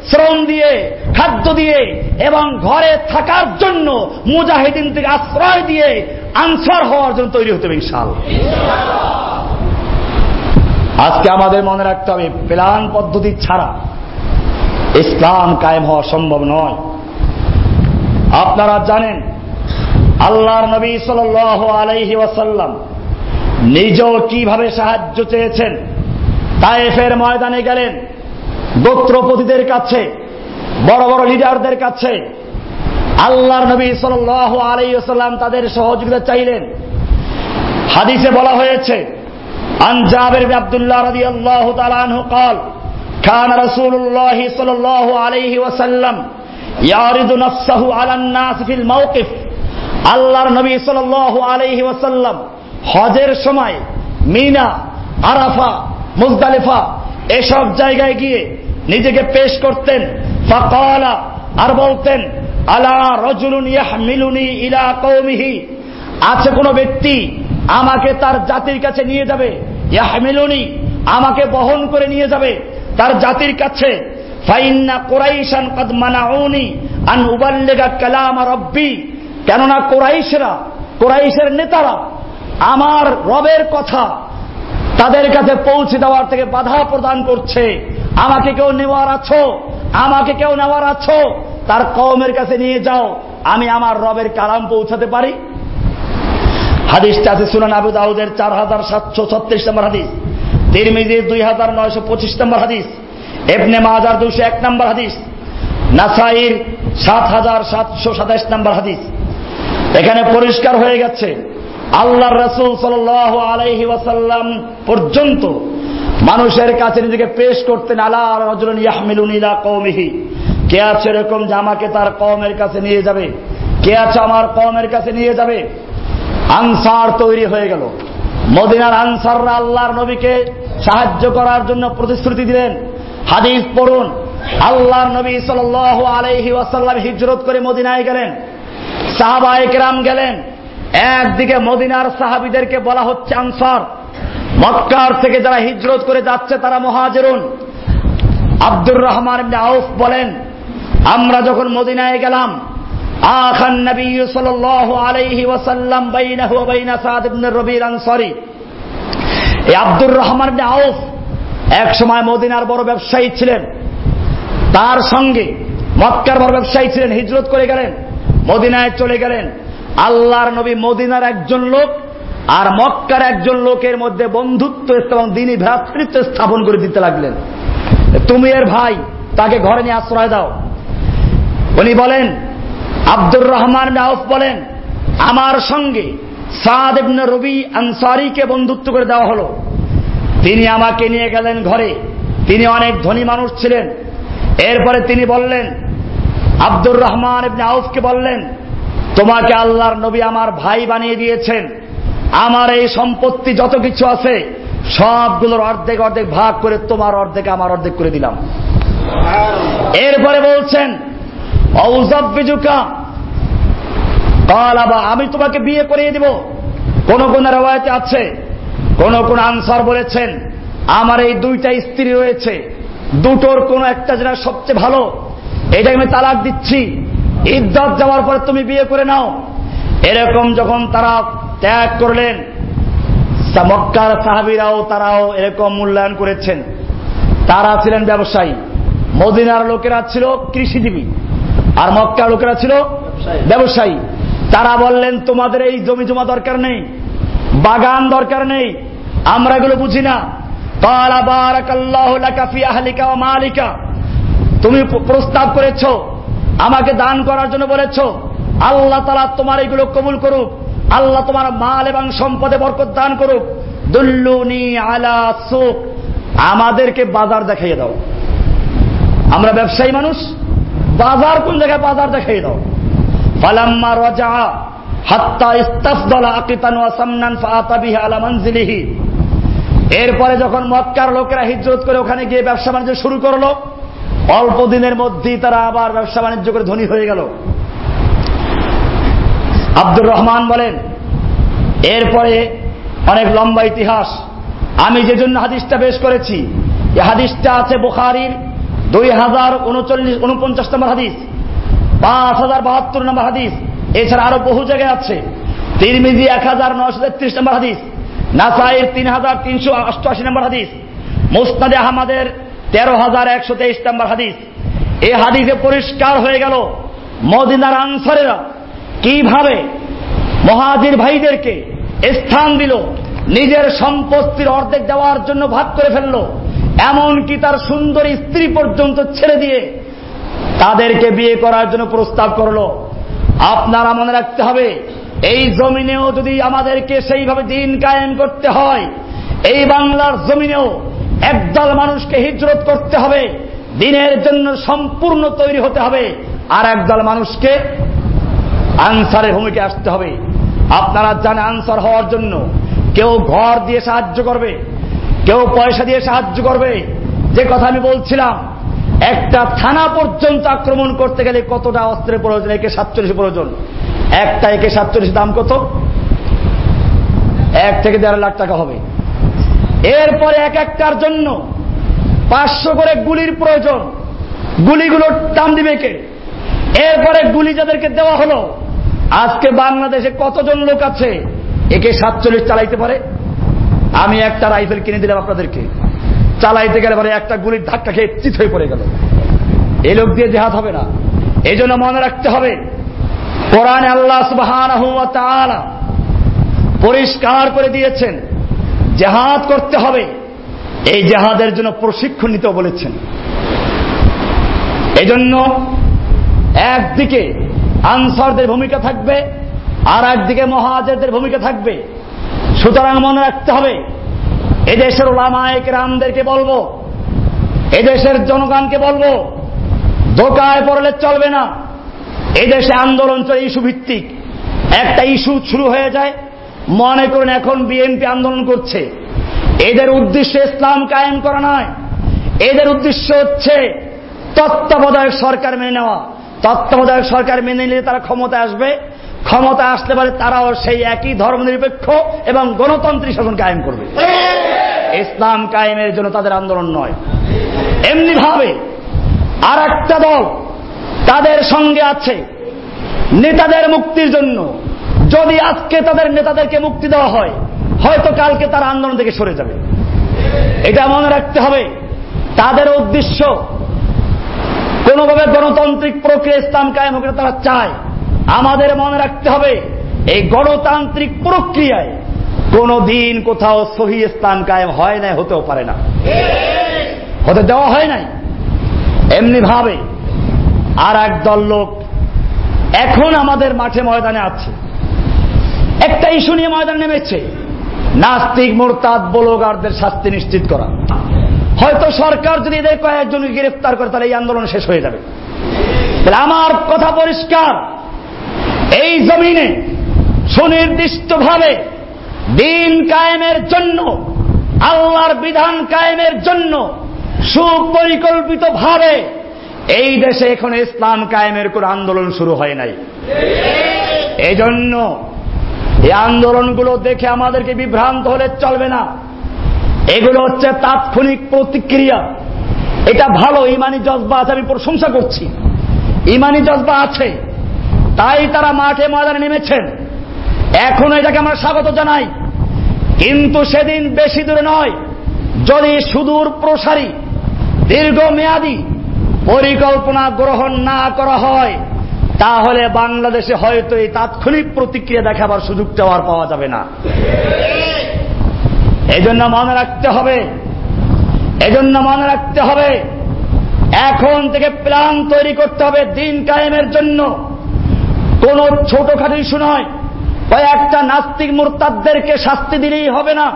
শ্রম দিয়ে, খাদ্য দিয়ে এবং ঘরে থাকার জন্য মুজাহিদিন থেকে আশ্রয় দিয়ে আনসার হওয়ার জন্য তৈরি হতে হবে ইনশাল আজকে আমাদের মনে রাখতে হবে প্লান পদ্ধতি ছাড়া ইসলাম কায়েম হওয়া সম্ভব নয়। আপনারা জানেন, আল্লাহর নবী সাল আলাইহি ওয়াসাল্লাম নিজেও কীভাবে সাহায্য চেয়েছেন, তায়েফের ময়দানে গেলেন, গোত্রপতিদের কাছে, বড় বড় লিডারদের কাছে, আল্লাহর নবী সাল আলাইসাল্লাম তাদের সহযোগিতা চাইলেন। হাদিসে বলা হয়েছে আনজাবের আব্দুল্লাহ রবি আল্লাহ তালানহ কল খান রসুল্লাহ সাল আলাইহি ওয়াসাল্লাম আল্লাহর নবী সাল আলহি ওয়াসাল্লাম হজের সময় মিনা, আরাফা, মুজদালিফা এসব জায়গায় গিয়ে নিজেকে পেশ করতেন। আর বলতেন, আলা রজুলুন ইয়াহমিলুনি ইলা কৌমিহি আছে কোনো ব্যক্তি আমাকে তার জাতির কাছে নিয়ে যাবে? ইয়াহমিলুনি আমাকে বহন করে নিয়ে যাবে তার জাতির কাছে। ফাইন্না কোরাইশান কদ মানাউনি আন উবাল্লেগা কালাম রব্বি। কেননা কোরাইশরা, কোরাইশের নেতারা আমার রবের কথা তাদের কাছে পৌঁছে দেওয়ার থেকে বাধা প্রদান করছে। আমাকে কেউ নেওয়ার আছো? আমাকে কেউ নেওয়ার আছো? তার কওমের কাছে নিয়ে যাও। আমি আমার রবের কালাম পৌঁছাতে পারি। হাদিসটা আছে সুনান আবু দাউদের চার হাজার সাতশো ছত্রিশ নম্বর হাদিস। তিরমিজির দুই হাজার নয়শো পঁচিশ নম্বর হাদিস। এবনে মাজার দুশো এক নম্বর হাদিস, নাসাইর সাত হাজার সাতশো সাতাইশ নম্বর হাদিস। এখানে পরিষ্কার হয়ে গেছে আল্লাহ রসুল সাল আলাইহি ওয়াসাল্লাম পর্যন্ত মানুষের কাছে নিজেকে পেশ করতেন, আলা রজুল ইয়াহমিলুন ইলা কৌমিহি কে আছে এরকম যে আমাকে তার কমের কাছে নিয়ে যাবে? কে আছে আমার কমের কাছে নিয়ে যাবে? আনসার তৈরি হয়ে গেল। মদিনার আনসাররা আল্লাহর নবীকে সাহায্য করার জন্য প্রতিশ্রুতি দিলেন। হাদিস পড়ুন। আল্লাহর নবী সাল আলহি ওয়াসাল্লাম হিজরত করে মদিনায় গেলেন। সাহাবা একরাম গেলেন। একদিকে মদিনার সাহাবিদেরকে বলা হচ্ছে আনসার। মক্কার থেকে যারা হিজরত করে যাচ্ছে, তারা মহাজেরুন। আব্দুর রহমান আউফ বলেন, আমরা যখন মদিনায় গেলাম, আখান নবী সাল্লাল্লাহু আলাইহি ওয়াসাল্লাম বাইনাহু বাইনা সাদ রবির আনসারী। এই আব্দুর রহমান আউফ এক সময় মদিনার বড় ব্যবসায়ী ছিলেন। তার সঙ্গে মক্কার বড় ব্যবসায়ী ছিলেন, হিজরত করে গেলেন, মদিনায় চলে গেলেন। আল্লাহর নবী মদিনার একজন লোক আর মক্কার একজন লোকের মধ্যে বন্ধুত্ব এবং দিনী ভ্রাতৃত্ব স্থাপন করে দিতে লাগলেন। তুমি এর ভাই, তাকে ঘরে নিয়ে আশ্রয় দাও। উনি বলেন, আব্দুর রহমান আউফ বলেন, আমার সঙ্গে সাদ ইবনে রবি আনসারিকে বন্ধুত্ব করে দেওয়া হলো। তিনি আমাকে নিয়ে গেলেন ঘরে। তিনি অনেক ধনী মানুষ ছিলেন। এরপরে তিনি বললেন, আব্দুর রহমান ইবনে আউফকে বললেন, তোমাকে আল্লাহর নবী আমার ভাই বানিয়ে দিয়েছেন। আমার এই সম্পত্তি যত কিছু আছে, সবগুলোর অর্ধেক অর্ধেক ভাগ করে তোমার অর্ধেক আমার অর্ধেক করে দিলাম। এরপরে বলছেন আমি তোমাকে বিয়ে করিয়ে দিব। কোন কোন রেওয়ায়তে আছে কোন কোন আনসার বলেছেন, আমার এই দুইটা স্ত্রী রয়েছে। দুটোর কোন একটা যেটা সবচেয়ে ভালো। এটাকে আমি তালাক দিচ্ছি। ইদ্যত যাওয়ার পরে তুমি বিয়ে করে নাও। এরকম যখন তারা ত্যাগ করলেন মক্কার সাহাবিরাও তারাও এরকম মূল্যায়ন করেছেন। তারা ছিলেন ব্যবসায়ী। মদিনার লোকেরা ছিল কৃষিজীবী। আর মক্কার লোকেরা ছিল ব্যবসায়ী। তারা বললেন, তোমাদের এই জমি জমা দরকার নেই। বাগান দরকার নেই। আমরা এগুলো বুঝি না। মালিকা। তুমি প্রস্তাব করেছ, আমাকে দান করার জন্য বলেছ, আল্লাহ তালা তোমার এগুলো কবুল করুক, আল্লাহ তোমার মাল এবং সম্পদে বরকত দান করুক। দুল্লুনি আলা সুখ আমাদেরকে বাজার দেখাইয়ে দাও। আমরা ব্যবসায়ী মানুষ, বাজার কোন জায়গায় বাজার দেখাইয়ে দাও? ফালাম্মা রাজা এরপরে যখন মক্কার লোকেরা হিজরত করে ওখানে গিয়ে ব্যবসা বাণিজ্য শুরু করল, অল্প দিনের মধ্যেই তারা আবার ব্যবসা বাণিজ্য করে ধনী হয়ে গেল। আব্দুর রহমান বলেন, এরপরে অনেক লম্বা ইতিহাস। আমি যে জন্য হাদিসটা বেশ করেছি এই হাদিসটা আছে বুখারির দুই হাজার উনচল্লিশ, উনপঞ্চাশ নম্বর হাদিস, পাঁচ হাজার বাহাত্তর নম্বর হাদিস। এছাড়া আরও বহু জায়গায় আছে। তিরমিজি এক হাজার নশো তেত্রিশ নম্বর হাদিস, নাসাইর তিন হাজার তিনশো অষ্টআশি নম্বর হাদিস মুস্তাদে আহমদের তেরো হাজার একশো তেইশ নম্বর হাদিস। এই হাদিসে পরিষ্কার হয়ে গেল মদিনার আনসারেরা কীভাবে মহাজির ভাইদেরকে স্থান দিল, নিজের সম্পত্তির অর্ধেক দেওয়ার জন্য ভাগ করে ফেলল, এমনকি তার সুন্দরী স্ত্রী পর্যন্ত ছেড়ে দিয়ে তাদেরকে বিয়ে করার জন্য প্রস্তাব করল। আপনারা মনে রাখতে হবে, এই জমিনেও যদি আমাদেরকে সেইভাবে দিন কায়েম করতে হয়, এই বাংলার জমিনেও একদল মানুষকে হিজরত করতে হবে, দিনের জন্য সম্পূর্ণ তৈরি হতে হবে, আর একদল মানুষকে আনসারের ভূমিকা আসতে হবে। আপনারা জানে আনসার হওয়ার জন্য কেউ ঘর দিয়ে সাহায্য করবে, কেউ পয়সা দিয়ে সাহায্য করবে, যে কথা আমি বলছিলাম একটা থানা পর্যন্ত আক্রমণ করতে গেলে কতটা অস্ত্রের প্রয়োজন? একে সাতচল্লিশ প্রয়োজন। একটা একে সাতচল্লিশ দাম কত? এক থেকে দেড় লাখ টাকা হবে। এরপরে এক একটার জন্য পাঁচশো করে গুলির প্রয়োজন। গুলিগুলোর দাম দিবে কে? এরপরে গুলি যাদেরকে দেওয়া হলো, আজকে বাংলাদেশে কতজন লোক আছে? একে সাতচল্লিশ চালাইতে পারে? আমি একটা রাইফেল কিনে দিলাম আপনাদেরকে। চালাইতে গেলে পরে একটা গুলির ধাক্কা খেয়ে চিত হয়ে পড়ে গেল। এই লোক দিয়ে জেহাদ হবে না। এই জন্য মনে রাখতে হবে, কোরআন আল্লাহ পরিষ্কার করে দিয়েছেন, জেহাদ করতে হবে। এই জেহাদের জন্য প্রশিক্ষণ নিতেও বলেছেন। এজন্য একদিকে আনসারদের ভূমিকা থাকবে আর একদিকে মহাজেরদের ভূমিকা থাকবে। সুতরাং মনে রাখতে হবে এদেশের ওলামায়ক রামদেরকে বলব, এদেশের জনগণকে বলব ধোকায় পড়লে চলবে না। এদেশে আন্দোলন চলে ইস্যু ভিত্তিক। একটা ইস্যু শুরু হয়ে যায়, মনে করুন এখন বিএনপি আন্দোলন করছে। এদের উদ্দেশ্য ইসলাম কায়েম করা নয়। এদের উদ্দেশ্য হচ্ছে তত্ত্বাবধায়ক সরকার মেনে নেওয়া। তত্ত্বাবধায়ক সরকার মেনে নিলে তারা ক্ষমতা আসবে। ক্ষমতা আসতে পারে তারাও সেই একই ধর্মনিরপেক্ষ এবং গণতান্ত্রিক শাসন কায়েম করবে। ইসলাম কায়েমের জন্য তাদের আন্দোলন নয়। এমনি ভাবে আর একটা দল তাদের সঙ্গে আছে নেতাদের মুক্তির জন্য। যদি আজকে তাদের নেতাদেরকে মুক্তি দেওয়া হয়, হয়তো কালকে তার আন্দোলন থেকে সরে যাবে। এটা মনে রাখতে হবে, তাদের উদ্দেশ্য কোনোভাবে গণতান্ত্রিক প্রক্রিয়া ইসলাম কায়েম হোক তারা চায়। আমাদের মনে রাখতে হবে, এই গণতান্ত্রিক প্রক্রিয়ায় কোন দিন কোথাও সহি ইসলাম কায়েম হয় নাই, হতেও পারে না। হতে দেওয়া হয় নাই। এমনি ভাবে আর এক দল লোক এখন আমাদের মাঠে ময়দানে আছে। একটা ইস্যু নিয়ে ময়দানে নেমেছে। নাস্তিক, মোরতাদ, বলগারদের শাস্তি নিশ্চিত করা। হয়তো সরকার যদি এদের কয়েকজনকে গ্রেফতার করে, তাহলে এই আন্দোলন শেষ হয়ে যাবে। আমার কথা পরিষ্কার। এই জমিনে সুনির্দিষ্টভাবে দিন কায়েমের জন্য, আল্লাহর বিধান কায়েমের জন্য সুপরিকল্পিত ভাবে এই দেশে এখন ইসলাম কায়েমের কোন আন্দোলন শুরু হয় নাই। এই জন্য এই আন্দোলনগুলো দেখে আমাদেরকে বিভ্রান্ত হলে চলবে না। এগুলো হচ্ছে তাৎক্ষণিক প্রতিক্রিয়া। এটা ভালো, ইমানি জজবা আছে, আমি প্রশংসা করছি। ইমানি জজবা আছে। তাই তারা মাঠে ময়দানে নেমেছেন। এখন এটাকে আমরা স্বাগত জানাই। কিন্তু সেদিন বেশি দূরে নয়, যদি সুদূর প্রসারী, দীর্ঘমেয়াদী পরিকল্পনা গ্রহণ না করা হয়, তাহলে বাংলাদেশে হয়তো এই তাৎক্ষণিক প্রতিক্রিয়া দেখাবার সুযোগটা আর পাওয়া যাবে না। এজন্য মনে রাখতে হবে, এজন্য মনে রাখতে হবে, এখন থেকে প্ল্যান তৈরি করতে হবে দিন কায়েমের জন্য। কোন ছোটখাটো ইস্যু নয়। কয়েকটা নাস্তিক মোরতাদদেরকে শাস্তি দিলেই হবে না।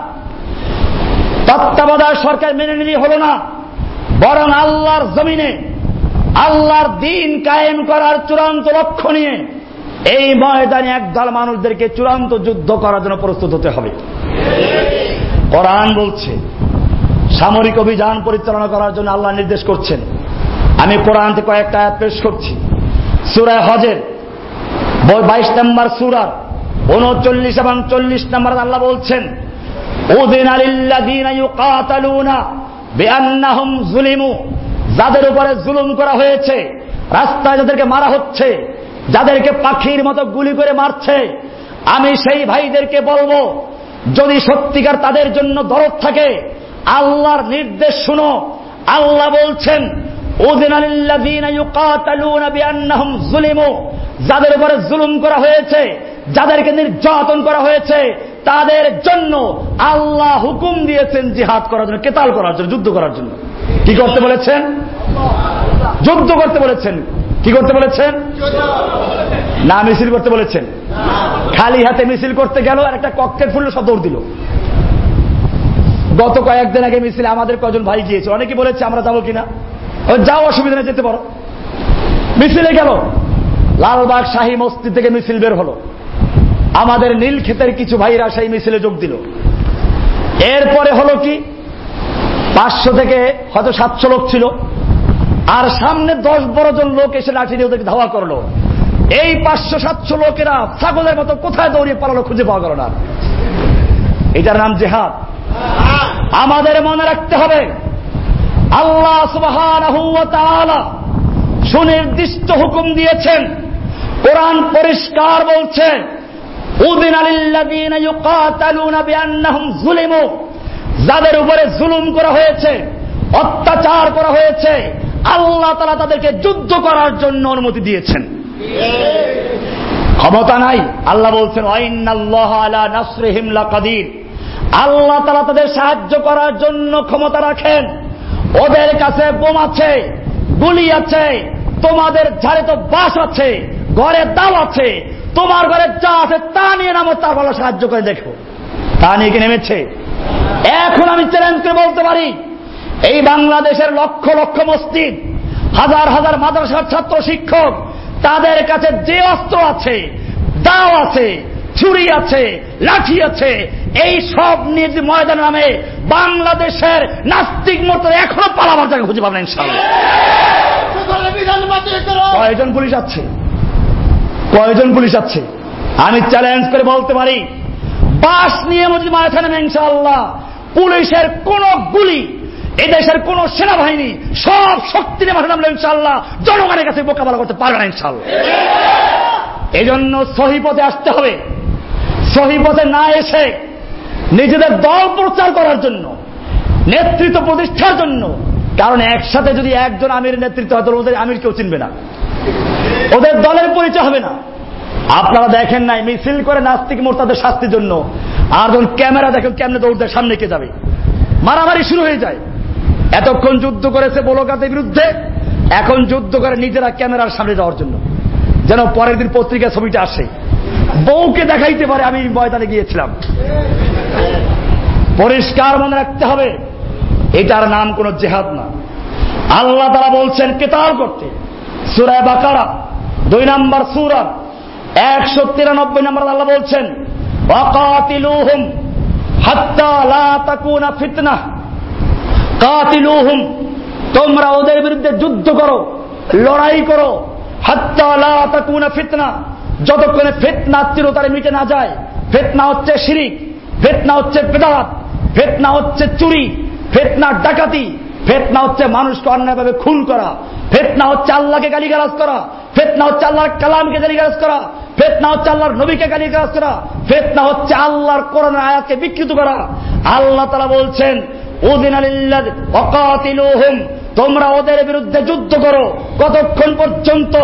তত্ত্বাবধায়ক সরকার মেনে নিলেই হলো না। বরং আল্লাহর জমিনে, আল্লাহর দিন কায়েম করার চূড়ান্ত লক্ষ্য নিয়ে এই ময়দানে একদল মানুষদেরকে চূড়ান্ত যুদ্ধ করার জন্য প্রস্তুত হতে হবে। কোরআন বলছে, সামরিক অভিযান পরিচালনা করার জন্য আল্লাহ নির্দেশ করছেন। আমি কোরআন থেকে কয়েকটা আয়াত পেশ করছি। সুরায় হজের বাইশ নম্বর সুরার উনচল্লিশ এবং চল্লিশ নম্বর আল্লাহ বলছেন, উদিন বেআন্নাহুম জুলিমু যাদের উপরে জুলুম করা হয়েছে, রাস্তায় যাদেরকে মারা হচ্ছে, যাদেরকে পাখির মতো গুলি করে মারছে, আমি সেই ভাইদেরকে বলব, যদি সত্যিকার তাদের জন্য দরদ থাকে, আল্লাহর নির্দেশ শুনো, আল্লাহ বলছেন যাদের উপরে জুলুম করা হয়েছে, যাদেরকে নির্যাতন করা হয়েছে, তাদের জন্য আল্লাহ হুকুম দিয়েছেন জিহাদ করার জন্য, কেতাল করার জন্য, যুদ্ধ করার জন্য। কি করতে বলেছেন? যুদ্ধ করতে বলেছেন। কি করতে বলেছেন? না, মিছিল করতে বলেছেন। খালি হাতে মিছিল করতে গেল আর একটা ককটেল ফুল সব দৌড় দিল। গত কয়েকদিন আগে মিছিলে আমাদের কজন ভাই গিয়েছে অনেকে বলেছে, আমরা যাব কিনা? যাও অসুবিধা নেই, যেতে পারো। মিছিলে গেল। লালবাগ শাহী মস্তি থেকে মিছিল বের হলো। আমাদের নীল ক্ষেতের কিছু ভাইরা সেই মিছিলে যোগ দিল। এরপরে হলো কি? পাঁচশো থেকে হয়তো সাতশো লোক ছিল। আর সামনে দশ বড় জন লোক এসে লাঠি দিয়ে ওদেরকে ধাওয়া করল। এই পাঁচশো সাতশো লোকেরা ছাগলের মতো কোথায় দৌড়িয়ে পালালো খুঁজে পাওয়া গেল না। এটার নাম জেহাদ। আমাদের মনে রাখতে হবে আল্লাহ সুনির্দিষ্ট হুকুম দিয়েছেন। কোরআন পরিষ্কার বলছে যাদের উপরে জুলুম করা হয়েছে, অত্যাচার করা হয়েছে, আল্লাহ তালা তাদেরকে যুদ্ধ করার জন্য অনুমতি দিয়েছেন। ক্ষমতা নাই, আল্লাহ বলছেন আল্লাহ তালা তাদের সাহায্য করার জন্য ক্ষমতা রাখেন। ওদের কাছে বোম আছে, গুলি আছে, তোমাদের ঝাড়ে তো বাস আছে, ঘরে দাও আছে, তোমার ঘরে যা আছে তা নিয়ে নামো তার ভালো সাহায্য করে দেখো। তা নিয়ে কি নেমেছে? এখন আমি চ্যালেঞ্জ করে বলতে পারি, এই বাংলাদেশের লক্ষ লক্ষ মসজিদ, হাজার হাজার মাদ্রাসার ছাত্র শিক্ষক, তাদের কাছে যে অস্ত্র আছে, দাও আছে ছুরি আছে লাঠি আছে এই সব নিয়ে ময়দান নামে বাংলাদেশের নাস্তিক মতো এখনও পালাবার জায়গা খুঁজে পাবেন ইনশাল্লাহ কয়জন পুলিশ আছে? কয়জন পুলিশ আছে? আমি চ্যালেঞ্জ করে বলতে পারি বাস নিয়ে যদি মাথা নেবে ইনশাল্লাহ পুলিশের কোন গুলি এই দেশের কোন সেনাবাহিনী সব শক্তি নিয়ে মাথা নামলে ইনশাল্লাহ জনগণের কাছে মোকাবেলা করতে পারবে না ইনশাল্লাহ এই জন্য সহি পথে আসতে হবে। সহি পথে না এসে নিজেদের দল প্রচার করার জন্য, নেতৃত্ব প্রতিষ্ঠার জন্য, কারণ একসাথে যদি একজন আমির নেতৃত্ব হয়, তাহলে ওদের আমির কেউ চিনবে না। ওদের দলের পরিচয় হবে না। আপনারা দেখেন নাই, মিছিল করে নাস্তিক মোর্তাদের শাস্তির জন্য, আর যখন ক্যামেরা দেখেন, কেমনে দৌড়দের সামনে কে যাবে। মারামারি শুরু হয়ে যায়। এতক্ষণ যুদ্ধ করেছে বলকাতের বিরুদ্ধে, এখন যুদ্ধ করে নিজেরা ক্যামেরার সামনে যাওয়ার জন্য। যেন পরের দিন পত্রিকা ছবিটা আসে। বউকে দেখাইতে পারে, আমি ময়দানে গিয়েছিলাম। পরিষ্কার মনে রাখতে হবে, এটার নাম কোন জেহাদ না। আল্লাহ তারা বলছেন, কেতাল করতে। সুরায় বাকারা, দুই নম্বর সুরা, একশো তিরানব্বই নম্বর আল্লাহ বলছেন তোমরা ওদের বিরুদ্ধে যুদ্ধ করো, লড়াই করো, হাত্তা লা ফিতনা যতক্ষণে ফেতনা চিরতারে মিটে না যায়, ফেতনা হচ্ছে শিরিক, ফেতনা হচ্ছে বেদাত, ফেতনা হচ্ছে চুরি, ফেতনা ডাকাতি, ফেতনা হচ্ছে মানুষকে অন্যায়ভাবে খুন করা, ফেতনা হচ্ছে আল্লাহকে গালিগালাজ করা, ফেতনা হচ্ছে আল্লাহর কালামকে গালিগালাজ করা, ফেতনা হচ্ছে আল্লাহর নবীকে গালিগালাজ করা, ফেতনা হচ্ছে আল্লাহর কোরআন আয়াতকে বিকৃত করা। আল্লাহ তারা বলছেন তোমরা ওদের বিরুদ্ধে যুদ্ধ করো। কতক্ষণ পর্যন্ত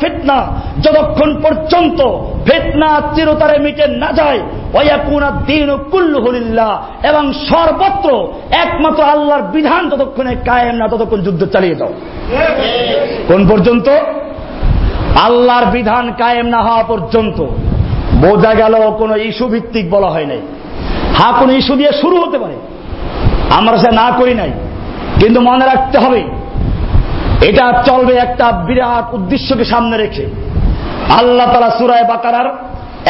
ফিতনা, যতক্ষণ পর্যন্ত ফিতনা চিরতারে মিটে না যায়, ওয়াকুনা দিন কুল্লু কুল্লুহুলিল্লাহ এবং সর্বত্র একমাত্র আল্লাহর বিধান ততক্ষণে কায়েম না, ততক্ষণ যুদ্ধ চালিয়ে দাও কোন পর্যন্ত? আল্লাহর বিধান কায়েম না হওয়া পর্যন্ত। বোঝা গেল কোন ইস্যু ভিত্তিক বলা হয় নাই। হা কোন ইস্যু দিয়ে শুরু হতে পারে। আমরা সে না করি নাই। কিন্তু মনে রাখতে হবে, এটা চলবে একটা বিরাট উদ্দেশ্যকে সামনে রেখে। আল্লাহ তালা সুরায় বাকারার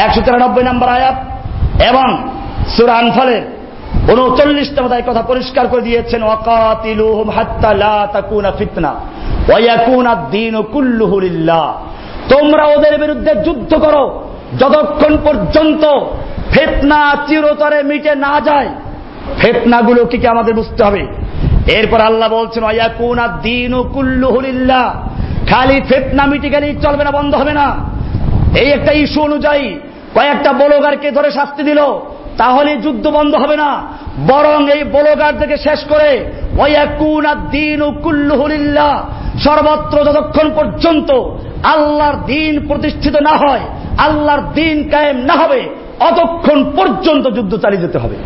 একশো তিরানব্বই নম্বর আয়াত এবং সুরা আনফালের উনচল্লিশটা তাই কথা পরিষ্কার করে দিয়েছেন, ওয়াকাতিলুহুম হাত্তা লা তাকুনা ফিতনা ওয়ায়াকুনা দ্বীনু কুল্লুহু লিল্লাহ। তোমরা ওদের বিরুদ্ধে যুদ্ধ করো, যতক্ষণ পর্যন্ত ফেতনা চিরতরে মিটে না যায়। ফেতনাগুলো কি কি আমাদের বুঝতে হবে? এরপর আল্লাহ বলছেন অয়াকুনা দিন কুল্লুহুলিল্লাহ খালি ফেতনা মিটি গেলেই চলবে না, বন্ধ হবে না। এই একটা ইস্যু অনুযায়ী কয়েকটা বলগারকে ধরে শাস্তি দিল, তাহলে যুদ্ধ বন্ধ হবে না। বরং এই বলগার থেকে শেষ করে ওয়াকুনা দিন কুল্লুহুলিল্লাহ সর্বত্র যতক্ষণ পর্যন্ত আল্লাহর দিন প্রতিষ্ঠিত না হয়, আল্লাহর দিন কায়েম না হবে, অতক্ষণ পর্যন্ত যুদ্ধ চালিয়ে যেতে হবে।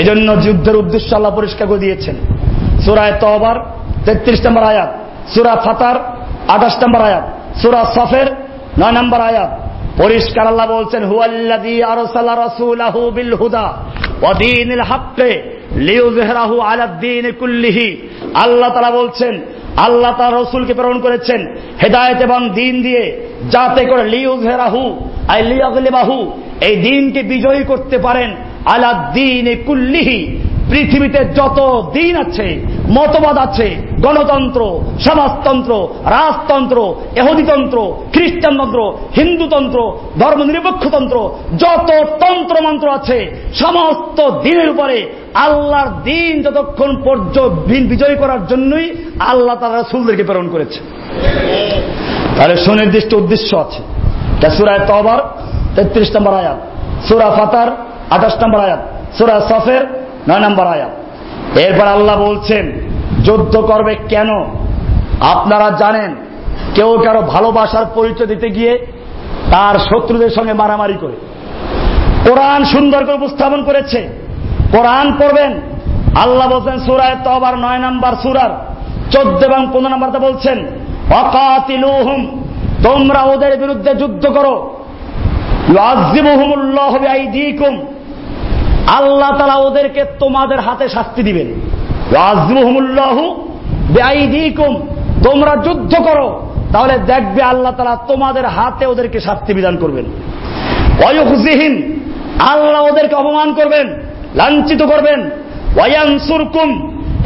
এজন্য যুদ্ধের উদ্দেশ্য আল্লাহ পরিষ্কার করে দিয়েছেন। সুরায় তবার তেত্রিশ নম্বর আয়াত। সুরা ফাতার, আঠাশ নম্বর আয়াত। সুরা সফের, নয় নম্বর আয়াত। পরিষ্কার আল্লাহ বলছেন, হুয়াল্লাযী আরসালা রাসূলাহু বিল হুদা ওয়া দীনিল হাক্কি লিইয়ুযহিরাহু দীন কুল্লিহি। আল্লাহ তাআলা বলছেন, আল্লাহ তার রসুলকে প্রেরণ করেছেন হেদায়ত এবং দিন দিয়ে যাতে করে লিউজহেরাহু আই লিয়াগলিবাহু, এই দিনকে বিজয়ী করতে পারেন। আলা দিন কুল্লিহি, পৃথিবীতে যত দিন আছে, মতবাদ আছে, গণতন্ত্র, সমাজতন্ত্র, রাজতন্ত্র এহুদিতন্ত্র খ্রিস্টানতন্ত্র, হিন্দুতন্ত্র ধর্ম নিরপেক্ষতন্ত্র যত তন্ত্র মন্ত্র আছে, সমস্ত দিনের উপরে আল্লাহর দিন যতক্ষণ পর্যন্ত বিজয় করার জন্যই আল্লাহ তারা রাসুলদেরকে প্রেরণ করেছে। তাহলে সুনির্দিষ্ট উদ্দেশ্য আছে। সুরায় তবার তেত্রিশ নম্বর আয়াত। সুরা ফাতার আঠাশ নম্বর আয়াত। সুরা সফের, নয় নম্বর আয়াত। এরপর আল্লাহ বলছেন, যুদ্ধ করবে কেন? আপনারা জানেন, কেউ কারও ভালোবাসার পরিচয় দিতে গিয়ে তার শত্রুদের সঙ্গে মারামারি করে। কোরআন সুন্দর করে উপস্থাপন করেছে। কোরআন পড়বেন। আল্লাহ বলছেন, সুরায় তবার নয় নম্বর সুরার চোদ্দ এবং পনেরো নম্বরটা বলছেন অকাতিলুহুম তোমরা ওদের বিরুদ্ধে যুদ্ধ করো। ইউআযিবুহুমুল্লাহু বিআইদিকুম আল্লাহ তালা ওদেরকে তোমাদের হাতে শাস্তি দিবেন। তোমরা যুদ্ধ করো, তাহলে দেখবে আল্লাহ তালা তোমাদের হাতে ওদেরকে শাস্তি বিধান করবেন। ওয়ুখজিহিম, আল্লাহ ওদেরকে অপমান করবেন, লাঞ্ছিত করবেন। ওয়ায়ানসুরকুম,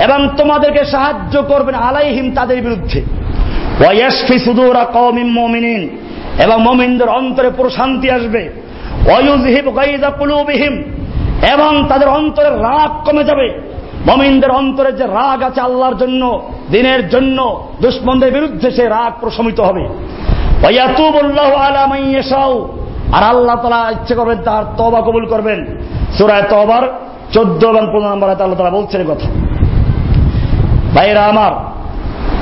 এবং তোমাদেরকে সাহায্য করবেন আলাইহিম তাদের বিরুদ্ধে। ওয়ায়াশফি সুদুরা কওমিন মুমিনিন, এবং মমিনদের অন্তরে প্রশান্তি আসবে। ওয়ায়ুযহিব গায়যা কুলুবিহিম এবং তাদের অন্তরের রাগ কমে যাবে। মমিনদের অন্তরে যে রাগ আছে আল্লাহর জন্য, দিনের জন্য, দুশ্মনদের বিরুদ্ধে সে রাগ প্রশমিত হবে। আর আল্লাহ তালা ইচ্ছে করবেন তার তবা কবুল করবেন। সুরায় তবার চোদ্দ এবং পনেরো নম্বর আল্লাহ তালা বলছেন কথা। ভাইরা আমার,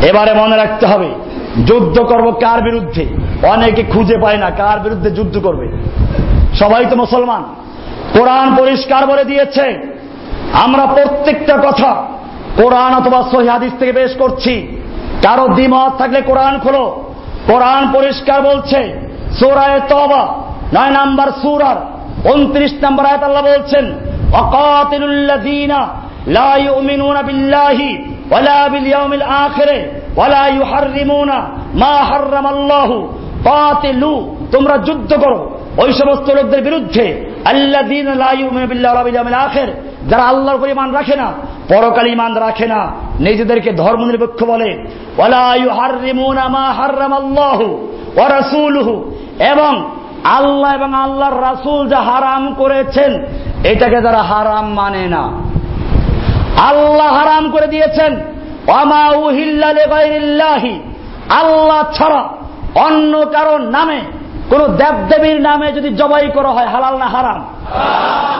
এবারে মনে রাখতে হবে, যুদ্ধ করব কার বিরুদ্ধে? অনেকে খুঁজে পায় না কার বিরুদ্ধে যুদ্ধ করবে। সবাই তো মুসলমান। কোরআন পরিষ্কার বলে দিয়েছে। আমরা প্রত্যেকটা কথা কোরআন অথবা সহিদিস থেকে বেশ করছি। কারও দ্বিমত থাকলে কোরআন খোলো। কোরআন পরিষ্কার বলছে, সোরায় তবা নয় নাম্বার সুরার উনত্রিশ নাম্বার আয়াত আল্লাহ বলছেন লা বিল্লাহি মা তোমরা যুদ্ধ করো। ওই সমস্ত লোকদের বিরুদ্ধে বিল ইয়াউমিল আখির, যারা আল্লাহর উপর ঈমান রাখে না, পরকাল ঈমান রাখে না, নিজেদেরকে ধর্মনিরপেক্ষ বলে। ওয়ালা ইউহাররিমুনা মা হাররামাল্লাহু ওয়া রাসূলুহু, এবং আল্লাহ এবং আল্লাহর রাসূল যা হারাম করেছেন, এটাকে তারা হারাম মানে না। আল্লাহ হারাম করে দিয়েছেন। আল্লাহ ছাড়া অন্য কারোর নামে কোন দেবদেবীর নামে যদি জবাই করা হয়, হালাল না হারাম?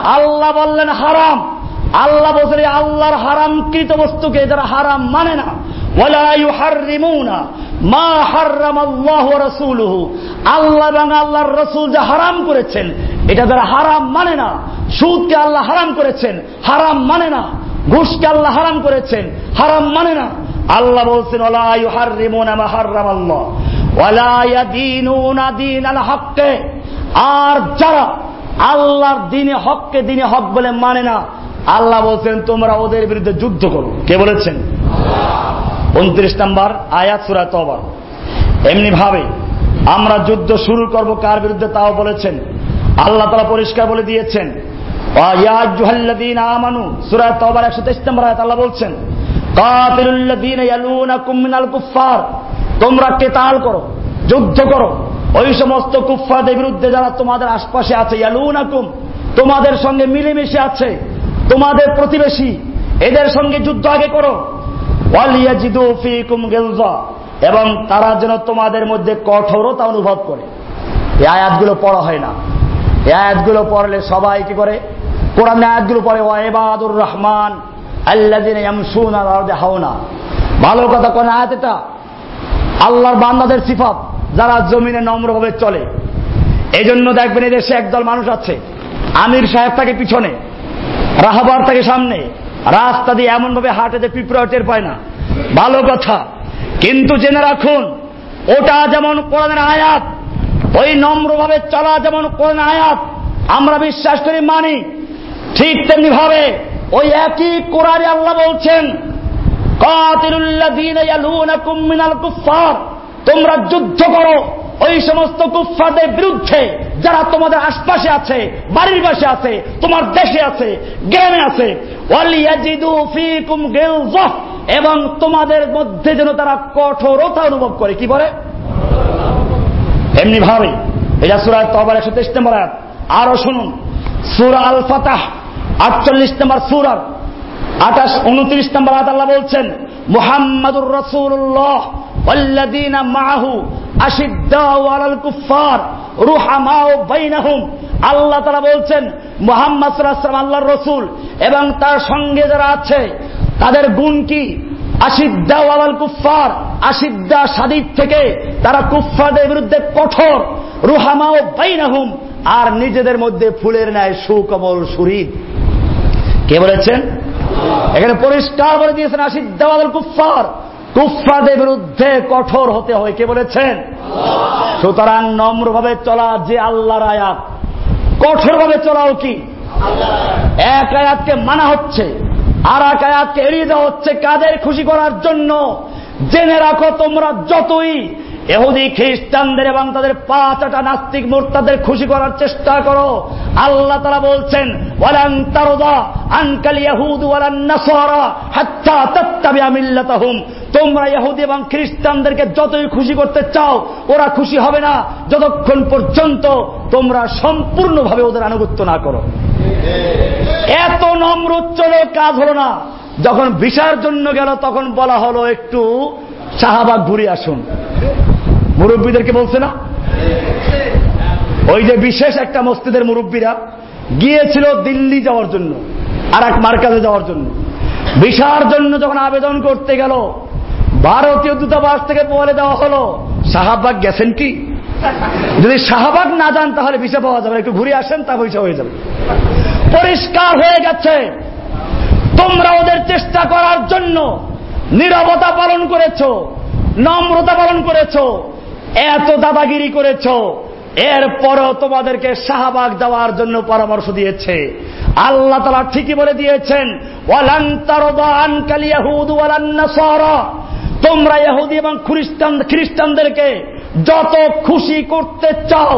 আল্লাহ বললেন হারাম। আল্লাহ বলছেন আল্লাহর হারামকৃত বস্তুকে যারা হারাম মানে না মা আল্লাহ এবং আল্লাহর রাসূল যা হারাম করেছেন, এটা যারা হারাম মানে না, সুদকে আল্লাহ হারাম করেছেন, হারাম মানে না, ঘুষকে আল্লাহ হারাম করেছেন, হারাম মানে না। আল্লাহ বলছেন আর যারা আল্লাহর দিনে হককে দিনে হক বলে মানে না, আল্লাহ বলছেন, তোমরা ওদের বিরুদ্ধে যুদ্ধ করো। কে বলেছেন? উনত্রিশ নম্বর আয়াত সুরা তবার এমনি ভাবে আমরা যুদ্ধ শুরু করব কার বিরুদ্ধে তাও বলেছেন। আল্লাহ তালা পরিষ্কার বলে দিয়েছেন আমানু। একশো তেইশ নম্বর আয়াত আল্লাহ বলছেন তোমরা কেতাল করো, যুদ্ধ করো। ওই সমস্ত কুফাদের বিরুদ্ধে যারা তোমাদের আশপাশে আছে তোমাদের সঙ্গে মিলেমিশে আছে, তোমাদের প্রতিবেশী, এদের সঙ্গে যুদ্ধ আগে করো। এবং তারা যেন তোমাদের মধ্যে কঠোরতা অনুভব করে। এই আয়াতগুলো পড়া হয় না। এই আয়াতগুলো পড়লে সবাই কি করে? কোরআন আয়াতগুলো পড়ে ওয়াইবাদুর রহমান আল্লাদিন হাওনা ভালো কথা কোন আয়াত এটা? আল্লাহর বান্দাদের সিফাত, যারা জমিনে নম্রভাবে চলে। এই জন্য দেখবেন এদেশে একদল মানুষ আছে, আমির সাহেব তাকে পিছনে, রাহাবার তাকে সামনে, রাস্তা দিয়ে এমন ভাবে হাঁটে যে পিঁপড়া টের পায় না। ভালো কথা, কিন্তু জেনে রাখুন, ওটা যেমন কোরআনের আয়াত, ওই নম্রভাবে চলা যেমন কোরআন আয়াত, আমরা বিশ্বাস করি, মানি, ঠিক তেমনি ভাবে ওই একই কোরআনে আল্লাহ বলছেন তোমরা যুদ্ধ করো ওই সমস্ত কুফাদের বিরুদ্ধে। যারা তোমাদের আশপাশে আছে, বাড়ির পাশে আছে, তোমার দেশে আছে, গ্রামে আছে। এবং তোমাদের মধ্যে যেন তারা কঠোরতা অনুভব করে। কি বলে? এমনি ভাবে। এটা সুরায় তবার একশো তেইশ নম্বর আরও শুনুন। সুরা আল ফাতাহ আটচল্লিশ নম্বর সুরার। আঠাশ উনত্রিশ নম্বর আল্লাহ বলছেন মুহাম্মাদুর রসুল্লাহ والذين معه أشداء على الكفار رحماء بينهم আল্লাহ তারা বলছেন মোহাম্মদ সাল্লাম আল্লাহর রসুল এবং তার সঙ্গে যারা আছে তাদের গুণ কি আশিদ্দা ওয়াল কুফার আশিদ্দা সাদিদ থেকে তারা কুফারদের বিরুদ্ধে কঠোর রুহামা ও বাইনাহুম আর নিজেদের মধ্যে ফুলের ন্যায় সুকমল সুরিদ কে বলেছেন এখানে পরিষ্কার বলে দিয়েছেন ওয়াল কুফার কুফফাদের বিরুদ্ধে কঠোর হতে হয় কে বলেছেন? সুতরাং নম্রভাবে চলা যে আল্লাহর আয়াত, কঠোরভাবে চলাও কি? এক আয়াতকে মানা হচ্ছে, আর এক আয়াতকে এড়িয়ে দেওয়া হচ্ছে কাদের খুশি করার জন্য। জেনে রাখো তোমরা যতই এহুদি খ্রিস্টানদের এবং তাদের পাঁচটা নাস্তিক মোর্তাদের খুশি করার চেষ্টা করো। আল্লাহ তারা বলছেন তোমরা ইহুদি এবং খ্রিস্টানদেরকে যতই খুশি করতে চাও, ওরা খুশি হবে না। যতক্ষণ পর্যন্ত তোমরা সম্পূর্ণভাবে ওদের আনুগত্য না করো। এত নম্র চলে কাজ হলো না। যখন ভিসার জন্য গেল, তখন বলা হলো, একটু শাহবাগ ঘুরে আসুন। মুরব্বীদেরকে বলছে না? ওই যে বিশেষ একটা মসজিদের মুরব্বীরা গিয়েছিল দিল্লি যাওয়ার জন্য আর এক মার্কাজে যাওয়ার জন্য। ভিসার জন্য যখন আবেদন করতে গেল, ভারতীয় দূতাবাস থেকে বলে দেওয়া হলো, শাহবাগ গেছেন কি? যদি শাহবাগ না যান তাহলে ভিসা পাওয়া যাবে একটু ঘুরে আসেন, তা ভিসা হয়ে যাবে। পরিষ্কার হয়ে গেছে। তোমরা ওদের চেষ্টা করার জন্য নিরবতা পালন করেছ, নম্রতা পালন করেছ। এত দাদাগিরি করেছ। এরপরও তোমাদেরকে শাহবাগ দেওয়ার জন্য পরামর্শ দিয়েছে। আল্লাহ তালা ঠিকই বলে দিয়েছেন তোমরা ইহুদি এবং খ্রিস্টান, খ্রিস্টানদেরকে যত খুশি করতে চাও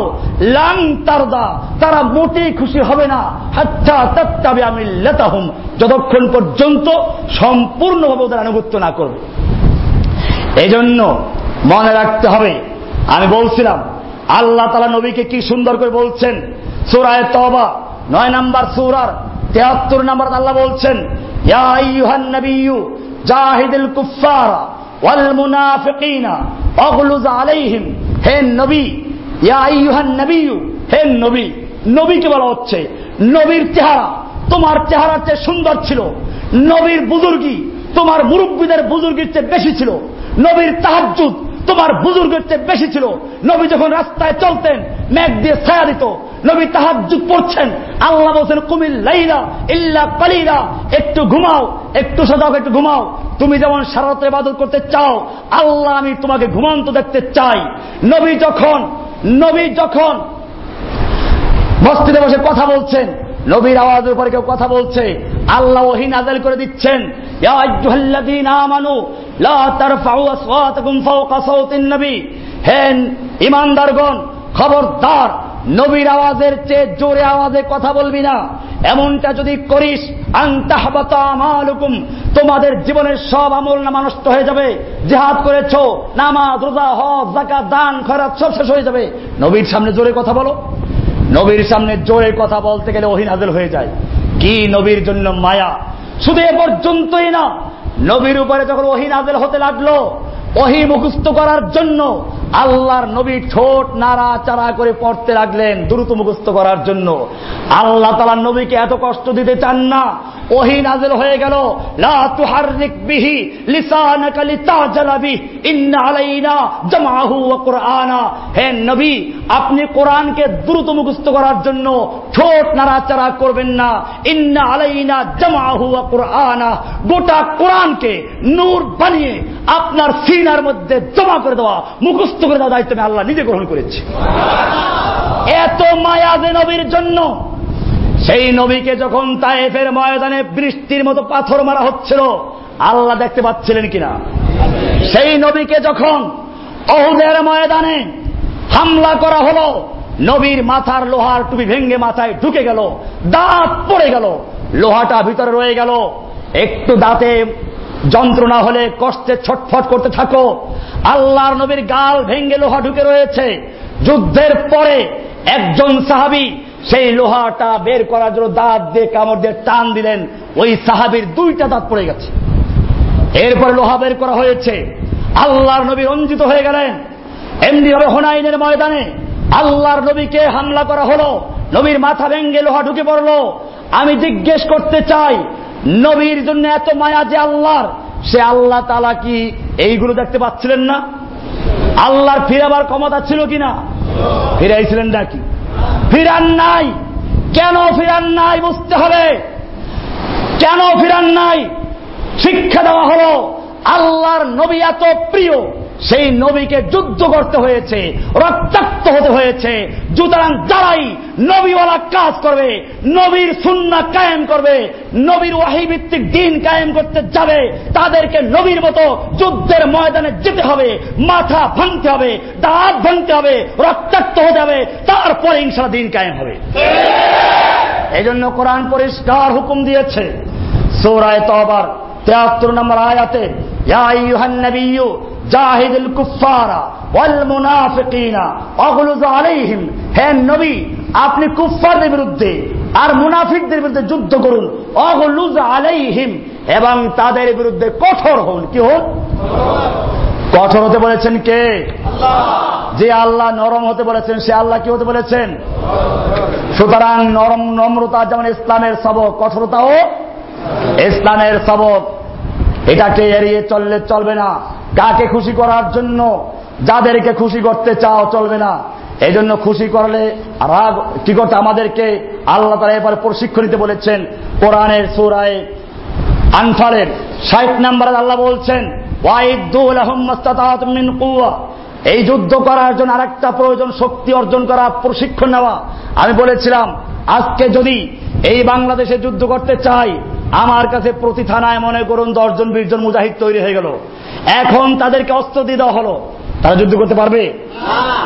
লাং তারদা, তারা মোটেই খুশি হবে না। হাচ্ছা তত্তাবে আমি লেতাহুম যতক্ষণ পর্যন্ত সম্পূর্ণভাবে ওদের আনুগত্য না করবে। এই জন্য মনে রাখতে হবে আমি বলছিলাম, আল্লাহ তালা নবীকে কি সুন্দর করে বলছেন? সুরায় তবা নয় নাম্বার সুরার তেহাত্তর নাম্বার আল্লাহ বলছেন আলাইহিম, হে নবী নবিয়্যু, হে নবী বলা হচ্ছে, নবীর চেহারা তোমার চেয়ে সুন্দর ছিল, নবীর তোমার মুরব্বীদের বুজুর্গির চেয়ে বেশি ছিল, নবীর তাহাজুদ তোমার বুজুর্গের চেয়ে বেশি ছিল। নবী যখন রাস্তায় চলতেন, মেঘ দিয়ে ছায়া দিত, নবী তাহাজুদ পড়ছেন। আল্লাহ বলছেন, কুমিল লাইলা ইল্লা কালিলা, একটু ঘুমাও, একটু সজাগ, একটু ঘুমাও। তুমি যেমন সারাতে ইবাদত করতে চাও, আল্লাহ আমি তোমাকে ঘুমান্ত দেখতে চাই। নবী যখন নবী যখন মসজিদে বসে কথা বলছেন, নবীর আওয়াজের উপরে কেউ কথা বলছে আল্লাহ ওহি নাজেল করে দিচ্ছেন। ইয়া আইয়ুহাল্লাযীনা আমানু, লা তারফাউ আসওয়াতাকুম ফাওকা সাওতিন নবী। হে ইমানদারগণ, খবরদার, নবীর আওয়াজের চেয়ে জোরে আওয়াজে কথা বলবি না। এমনটা যদি করিস আমালুকুম, তোমাদের জীবনের সব আমল নামা নষ্ট হয়ে যাবে। জেহাদ করেছ, নামাজ, রোজা, হজ জাকাত দান, খয়রাত সব শেষ হয়ে যাবে। নবীর সামনে জোরে কথা বলো। নবীর সামনে জোরে কথা বলতে গেলে ওহি নাজেল হয়ে যায়। কি নবীর জন্য মায়া? শুধু এ পর্যন্তই না, নবীর উপরে যখন ওহি নাজেল হতে লাগল, ওহি মুখস্থ করার জন্য আল্লাহর নবী ঠোঁট নাড়া চাড়া করে পড়তে লাগলেন দ্রুত মুখস্থ করার জন্য। আল্লাহ তালার নবীকে এত কষ্ট দিতে চান না। ওহি নাজেল হয়ে গেল। জামাহু হে নবী, আপনি কোরআনকে দ্রুত মুখস্থ করার জন্য ঠোঁট নাড়াচাড়া করবেন না। ইন্না আলাইনা জামাহু ওয়া কুরআনা। গোটা কোরআনকে নূর বানিয়ে আপনার সিনার মধ্যে জমা করে দেওয়া, মুখস্থ করে দেওয়া দায়িত্ব আমি আল্লাহ নিজে গ্রহণ করেছি। এত মায়া যে নবীর জন্য, সেই নবীকে যখন তায়েফের ময়দানে বৃষ্টির মতো পাথর মারা হচ্ছিল, আল্লাহ দেখতে পাচ্ছিলেন কিনা? সেই নবীকে যখন অহুদের ময়দানে হামলা করা হলো, নবীর মাথার লোহার টুপি ভেঙ্গে মাথায় ঢুকে গেল, দাঁত পড়ে গেল, লোহাটা ভিতরে রয়ে গেল, একটু দাঁতে যন্ত্রণা হলে কষ্টে ছটফট করতে থাকো। আল্লাহর নবীর গাল ভেঙ্গে লোহা ঢুকে রয়েছে। যুদ্ধের পরে একজন সাহাবি সেই লোহাটা বের করার জন্য দাঁত দিয়ে কামড় দিয়ে টান দিলেন। ওই সাহাবির দুইটা দাঁত পড়ে গেছে। এরপরে লোহা বের করা হয়েছে। আল্লাহর নবী রঞ্জিত হয়ে গেলেন। এমনি ভাবে হোনাইনের ময়দানে আল্লাহর নবীকে হামলা করা হলো। নবীর মাথা ভেঙ্গে লোহা ঢুকে পড়ল। আমি জিজ্ঞেস করতে চাই নবীর জন্য এত মায়া যে আল্লাহর, সে আল্লাহ তালা কি এইগুলো দেখতে পাচ্ছিলেন না? আল্লাহর ফিরাবার ক্ষমতা ছিল কিনা ফিরাইছিলেন নাকি ফিরান নাই। কেন ফিরান নাই বুঝতে হবে। কেন ফিরান নাই? শিক্ষা দেওয়া হলো, আল্লাহর নবী এত প্রিয়। সেই নবীকে যুদ্ধ করতে হয়েছে, রক্তাক্ত হতে হয়েছে। সুতরাং যারাই নবীওয়ালা কাজ করবে, নবীর সুন্না কায়েম করবে, নবীর ওয়াহিভিত্তিক দিন কায়েম করতে যাবে, তাদেরকে নবীর মতো যুদ্ধের ময়দানে যেতে হবে, মাথা ভাঙতে হবে, দাঁত ভাঙতে হবে, রক্তাক্ত হতে হবে, তারপরে ইনশাল্লাহ দিন কায়েম হবে। এই জন্য কোরআন পরিষ্কার হুকুম দিয়েছে। সৌরায় তবার তেয়াত্তর নম্বর আয়াতে জাহিদুল কুফারা ওয়াল মুনাফিকিনা অগলুজ আলাইহিম। হে নবী, আপনি কুফফারদের বিরুদ্ধে আর মুনাফিকদের বিরুদ্ধে যুদ্ধ করুন। অগলুজ আলাইহিম। এবং তাদের বিরুদ্ধে কঠোর হন। কি হন? কঠোর হতে বলেছেন কে? যে আল্লাহ নরম হতে বলেছেন, সে আল্লাহ কি হতে বলেছেন? সুতরাং নরম নম্রতা যেমন ইসলামের সবক, কঠোরতাও ইসলামের সবক। এটাকে এড়িয়ে চললে চলবে না। কাকে খুশি করার জন্য? যাদেরকে খুশি করতে চাও চলবে না। এই জন্য খুশি করলে রাগ, কি করতে আমাদেরকে আল্লাহ তারা এবার প্রশিক্ষণ দিতে বলেছেন। কোরআনের সুরায় আনফারের ষাট নাম্বার আল্লাহ বলছেন এই যুদ্ধ করার জন্য আরেকটা প্রয়োজন, শক্তি অর্জন করা, প্রশিক্ষণ নেওয়া। আমি বলেছিলাম, আজকে যদি এই বাংলাদেশে যুদ্ধ করতে চাই, আমার কাছে প্রতি থানায় মনে করুন দশজন, বিশজন মুজাহিদ তৈরি হয়ে গেল। এখন তাদেরকে অস্ত্র দিয়ে দেওয়া হলো। তারা যুদ্ধ করতে পারবে?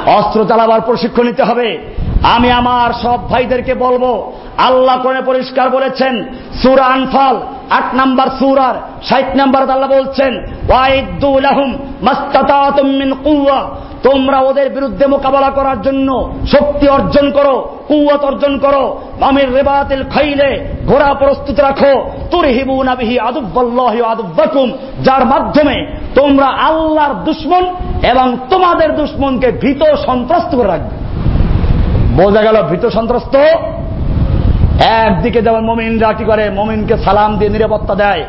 অস্ত্র চালাবার প্রশিক্ষণ নিতে হবে। আমি আমার সব ভাইদেরকে বলব আল্লাহ করে পরিষ্কার বলেছেন সুরা আনফাল আট নাম্বার সুরার ষাট নাম্বার আল্লাহ বলছেন তোমরা ওদের বিরুদ্ধে মোকাবেলা করার জন্য শক্তি অর্জন করো কুয়াত অর্জন করো। আমির রেবাতিল খাইলে ঘোড়া প্রস্তুত রাখো। তুর হিবু নাবিহি আদুব্বাল্লাহ আদুব্বাকুম, যার মাধ্যমে তোমরা আল্লাহর দুশ্মন এবং তোমাদের দুশ্মনকে ভীত সন্ত্রস্ত করে রাখবে। বোঝা গেল ভীত সন্ত্রস্ত? একদিকে যেমন মমিনরা কি করে? মমিনকে সালাম দিয়ে নিরাপত্তা দেয়।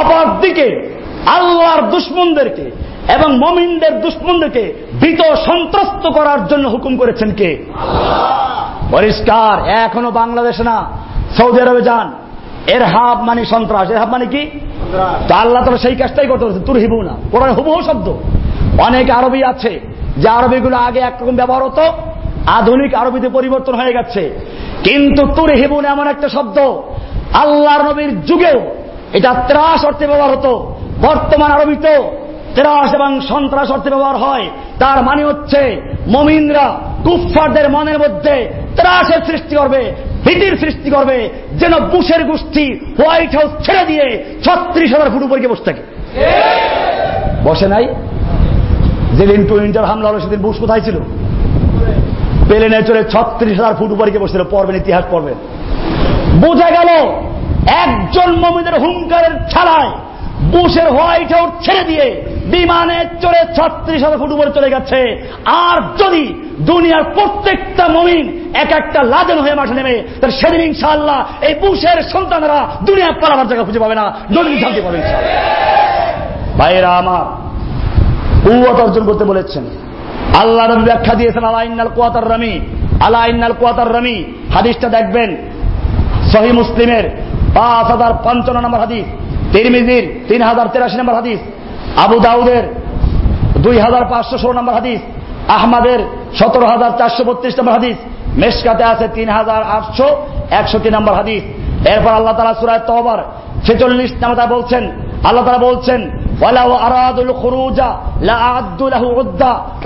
অপরদিকে আল্লাহর দুশ্মনদেরকে এবং মমিনদের দুশ্মনদেরকে ভীত সন্ত্রস্ত করার জন্য হুকুম করেছেন কে? পরিষ্কার এখনও বাংলাদেশে না সৌদি আরবে যান। এর হাব মানে সন্ত্রাস। এর হাব মানে কি? তো আল্লাহ তালা সেই কাজটাই করতে পারছে তুর হিবু না। কোরআন হুবহু শব্দ। অনেক আরবি আছে যে আরবিগুলো আগে একরকম ব্যবহার হতো আধুনিক আরবিতে পরিবর্তন হয়ে গেছে। কিন্তু তুর হিবুন এমন একটা শব্দ। আল্লাহ নবীর যুগেও এটা ত্রাস অর্থে ব্যবহার হতো। বর্তমান আরবিতেও ত্রাস এবং সন্ত্রাস অর্থে ব্যবহার হয়। তার মানে হচ্ছে, মমিনরা কুফফারদের মনের মধ্যে ত্রাসের সৃষ্টি করবে, ভীতির সৃষ্টি করবে, যেন বুশের গোষ্ঠী হোয়াইট হাউস ছেড়ে দিয়ে ছত্রিশ হাজার ফুট উপরে বসে থাকে। বসে নাই? যেদিন টুইন্টার হামলা হলো, সেদিন বুশ কোথায় ছিল? প্লেনে চলে ছত্রিশ হাজার ফুট উপরে বসেছিল পড়বেন ইতিহাস পড়বেন বোঝা গেল, একজন মমিনের হুঙ্কারের ছাড়ায় বুশের হোয়াইট হাউস ছেড়ে দিয়ে বিমানে চলে ছত্রিশ হাজার ফুট উপরে চলে গেছে। আর যদি দুনিয়ার প্রত্যেকটা মমিন এক একটা লাদেন হয়ে মাঠে নেমে, তাহলে সেদিন ইনশাআল্লাহ এই বুশের সন্তানেরা দুনিয়া পালাবার জায়গা খুঁজে পাবে না। নদী শান্তি পাবে ভাইরা আমার কুয়াত অর্জন করতে বলেছেন। আল্লাহ নবী ব্যাখ্যা দিয়েছেন, আলা ইন্নাল কুয়াতার রামি আলা ইন্নাল কুয়াতার রামি হাদিসটা দেখবেন। সহি মুসলিমের পাঁচ হাজার পঞ্চান্ন নম্বর হাদিস। তিরমিজির তিন হাজার তেরাশি নম্বর হাদিস, আবু দাউদের দুই হাজার পাঁচশো ষোলো নম্বর হাদিস, আহমাদের সতেরো হাজার চারশো বত্রিশ নম্বর হাদিস মেসকাতে আছে তিন হাজার আটশো একষট্টি নম্বর হাদিস। এরপর আল্লাহ তালা সুরায় তহবার ছেচল্লিশ নামতা বলছেন, আল্লাহ তালা বলছেন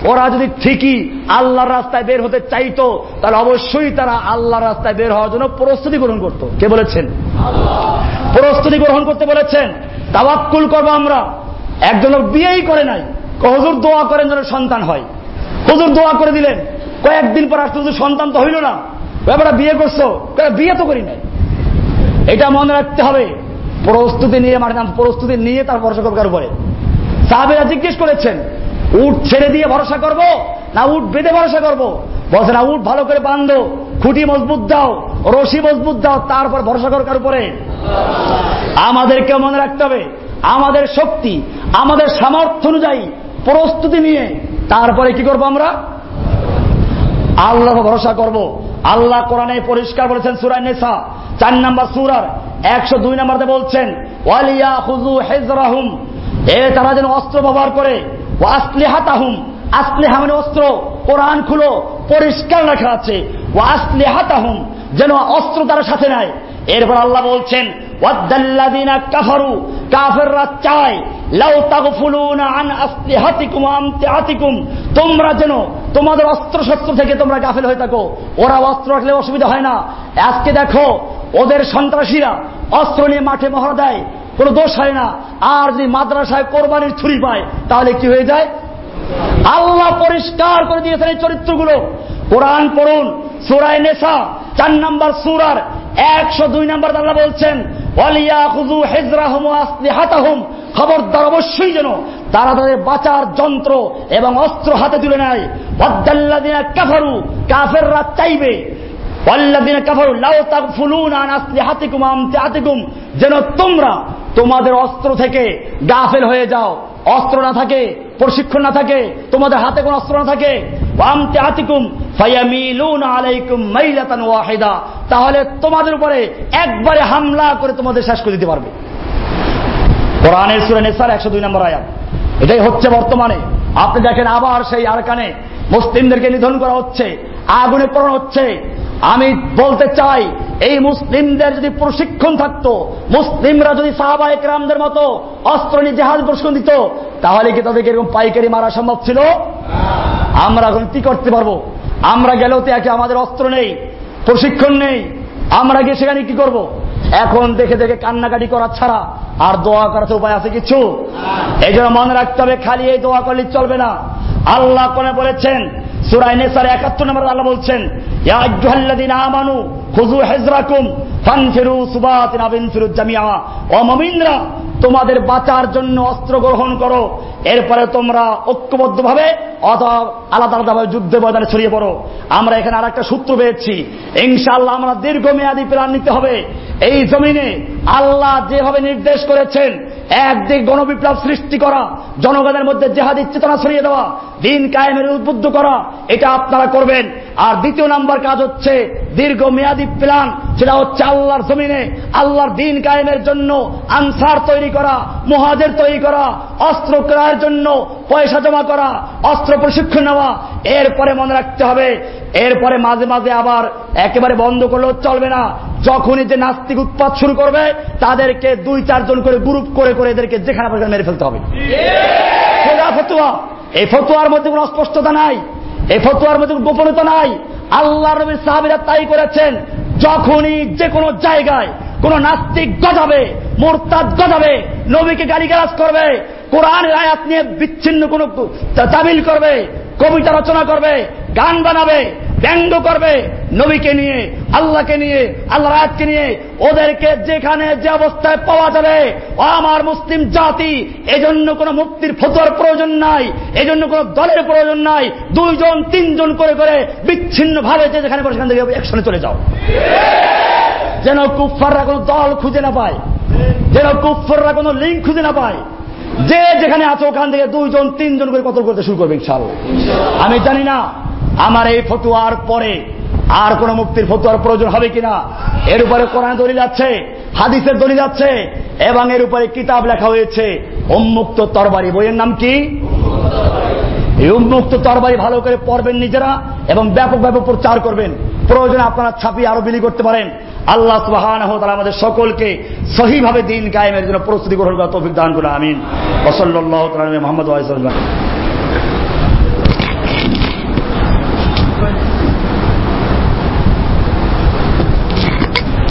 ওরা যদি ঠিকই আল্লাহর রাস্তায় বের হতে চাইতো, তাহলে অবশ্যই তারা আল্লাহর রাস্তায় বের হওয়ার জন্য প্রস্তুতি গ্রহণ করত। কে বলেছেন? প্রস্তুতি গ্রহণ করতে বলেছেন তাবাক্কুল করব আমরা। একজন লোক বিয়েই করে নাই হজুর, দোয়া করেন যেন সন্তান হয়। হজুর দোয়া করে দিলেন। কয়েকদিন পর আসতে হুজুর, সন্তান তো হইল না। ব্যাপারটা বিয়ে করছ। বিয়ে তো করি নাই। এটা মনে রাখতে হবে। প্রস্তুতি নিয়ে মানে প্রস্তুতি নিয়ে তার ভরসা করবার উপরে? সাহাবেরা জিজ্ঞেস করেছেন উঠ ছেড়ে দিয়ে ভরসা করব না উঠ বেঁধে ভরসা করব? বলছে, না উঠ ভালো করে বান্ধো খুঁটি মজবুত দাও, রশি মজবুত দাও, তারপর ভরসা করবার উপরে? আমাদেরকে মনে রাখতে হবে, আমাদের শক্তি, আমাদের সামর্থ্য অনুযায়ী প্রস্তুতি নিয়ে তারপরে কি করব আমরা? আল্লাহ ভরসা করব। আল্লাহ কোরআনে পরিষ্কার বলেছেন সুরাই নেশা চার নাম্বার সুরার, একশো দুই নাম্বারতে বলছেন, ওয়ালিয়া হুজু হেজরাহুম এ তারা যেন অস্ত্র ব্যবহার করে ও আসলে আসলেহা আসলে মানে অস্ত্র, কোরআন খুলো, পরিষ্কার রাখা আছে ও আসলেহাতাহুম যেন অস্ত্র তারা সাথে নেয়। এরপর আল্লাহ বলছেন কাফারু, কাফেররা চায় তোমরা যেন তোমাদের অস্ত্র শস্ত্র থেকে তোমরা গাফেল হয়ে থাকো। ওরা অস্ত্র রাখলে অসুবিধা হয় না। আজকে দেখো, ওদের সন্ত্রাসীরা অস্ত্র নিয়ে মাঠে মহড়া দেয়। কোনো দোষ হয় না। আর যদি মাদ্রাসায় কোরবানির ছুরি পায়, তাহলে কি হয়ে যায়? আল্লাহ পরিষ্কার করে দিয়েছেন এই চরিত্রগুলো। কোরআন পড়ুন, সুরায় নেশা, চার নম্বর সুরার একশো দুই নম্বর আল্লাহ বলছেন খবরদার অবশ্যই যেন তারা তাদের বাঁচার যন্ত্র এবং অস্ত্র হাতে তুলে নেয়। কাফারু, কাফেররা চাইবে যেন তোমরা তোমাদের অস্ত্র থেকে গাফেল হয়ে যাও। অস্ত্র না থাকে প্রশিক্ষণ না থাকে, তোমাদের হাতে কোন অস্ত্র না থাকে। তাহলে তোমাদের উপরে একবারে হামলা করে তোমাদের শেষ করে দিতে পারবে। একশো দুই নম্বর আয়াত। এটাই হচ্ছে বর্তমানে। আপনি দেখেন আবার সেই আরকানে মুসলিমদেরকে নিধন করা হচ্ছে, আগুনে পড়ানো হচ্ছে। আমি বলতে চাই এই মুসলিমদের যদি প্রশিক্ষণ থাকতো মুসলিমরা যদি সাহাবা একরামদের মতো অস্ত্র নিয়ে জেহাজ প্রশিক্ষণ দিত তাহলে কি তাদেরকে এরকম পাইকারি মারা সম্ভব ছিল? আমরা এখন কি করতে পারব? আমরা গেলেও তো একে আমাদের অস্ত্র নেই প্রশিক্ষণ নেই আমরা গিয়ে সেখানে কি করব। এখন দেখে দেখে কান্নাকাটি করা ছাড়া আর দোয়া করাতে উপায় আছে কিছু? এই জন্য মনে রাখতে হবে খালি এই দোয়া করলে চলবে না। আল্লাহ কোনে বলেছেন তোমাদের বাঁচার জন্য অস্ত্র গ্রহণ করো, এরপরে তোমরা ঐক্যবদ্ধ ভাবে অথবা আলাদা আলাদা ভাবে যুদ্ধ ময়দানে ছড়িয়ে পড়ো। আমরা এখানে আর একটা সূত্র পেয়েছি ইনশাল্লাহ আমরা দীর্ঘমেয়াদী প্ল্যান নিতে হবে। এই জমিনে আল্লাহ যেভাবে নির্দেশ করেছেন একদিক গণবিপ্লব সৃষ্টি করা, জনগণের মধ্যে জেহাদি চেতনা ছড়িয়ে দেওয়া, দিন কায়েমের উদ্বুদ্ধ করা, এটা আপনারা করবেন। আর দ্বিতীয় নাম্বার কাজ হচ্ছে দীর্ঘ মেয়াদী প্ল্যান, সেটা হচ্ছে আল্লাহর জমিনে, আল্লাহর দিন কায়েমের জন্য আনসার তৈরি করা, মহাজের তৈরি করা, অস্ত্র ক্রয়ের জন্য পয়সা জমা করা, অস্ত্র প্রশিক্ষণ নেওয়া, এরপরে মনে রাখতে হবে, এরপরে মাঝে মাঝে আবার একেবারে বন্ধ করলেও চলবে না। যখনই যে নাস্তিক উৎপাদ শুরু করবে, তাদেরকে দুই, চারজন করে গ্রুপ করে করে এদেরকে যেখানে মেরে ফেলতে হবে। ফতুয়া, এই ফতুয়ার মধ্যে কোন অস্পষ্টতা নাই, এই ফতুয়ার মধ্যে গোপনতা নাই। আল্লাহ নবীর সাহাবিরা তাই করেছেন, যখনই যে কোনো জায়গায় কোন নাস্তিক গজাবে, মোরতাদ গজাবে, নবীকে গালিগালাজ করবে, কোরআনের আয়াত নিয়ে বিচ্ছিন্ন কোন তাবিল করবে, কবিতা রচনা করবে, গান বানাবে ব্যঙ্গ করবে নবীকে নিয়ে, আল্লাহকে নিয়ে আল্লাহ রায়তকে নিয়ে। ওদেরকে যেখানে যে অবস্থায় পাওয়া যাবে আমার মুসলিম জাতি, এজন্য কোন মুক্তির ফতোয়ার প্রয়োজন নাই, এজন্য কোন দলের প্রয়োজন নাই। দুইজন, তিনজন করে করে বিচ্ছিন্ন ভাবে যে যেখানে সেখান থেকে একসঙ্গে চলে যাও। যেন কুফাররা কোনো দল খুঁজে না পায়, যেন কুফাররা কোনো লিঙ্ক খুঁজে না পায় যে যেখানে আছে, ওখান থেকে দুইজন, তিনজন করে কতল করতে শুরু করবে ইনশাল আমি জানি না আমার এই ফতুয়ার পরে আর কোন মুক্তির ফতুয়ার প্রয়োজন হবে কিনা। এর উপরে কোরআন দলি যাচ্ছে হাদিসের দলি যাচ্ছে এবং এর উপরে কিতাব লেখা হয়েছে উন্মুক্ত তরবারি। বইয়ের নাম কি? এই উন্মুক্ত তরবারি ভালো করে পড়বেন নিজেরা এবং ব্যাপক ব্যাপকভাবে প্রচার করবেন। প্রয়োজনে আপনারা ছাপিয়ে আরও বিলি করতে পারেন। আল্লাহ সুবাহান আমাদের সকলকে সহিভাবে দিন কায়েমের জন্য প্রস্তুতি গ্রহণ করা তৌফিক দান করে আমিন। মোহাম্মদ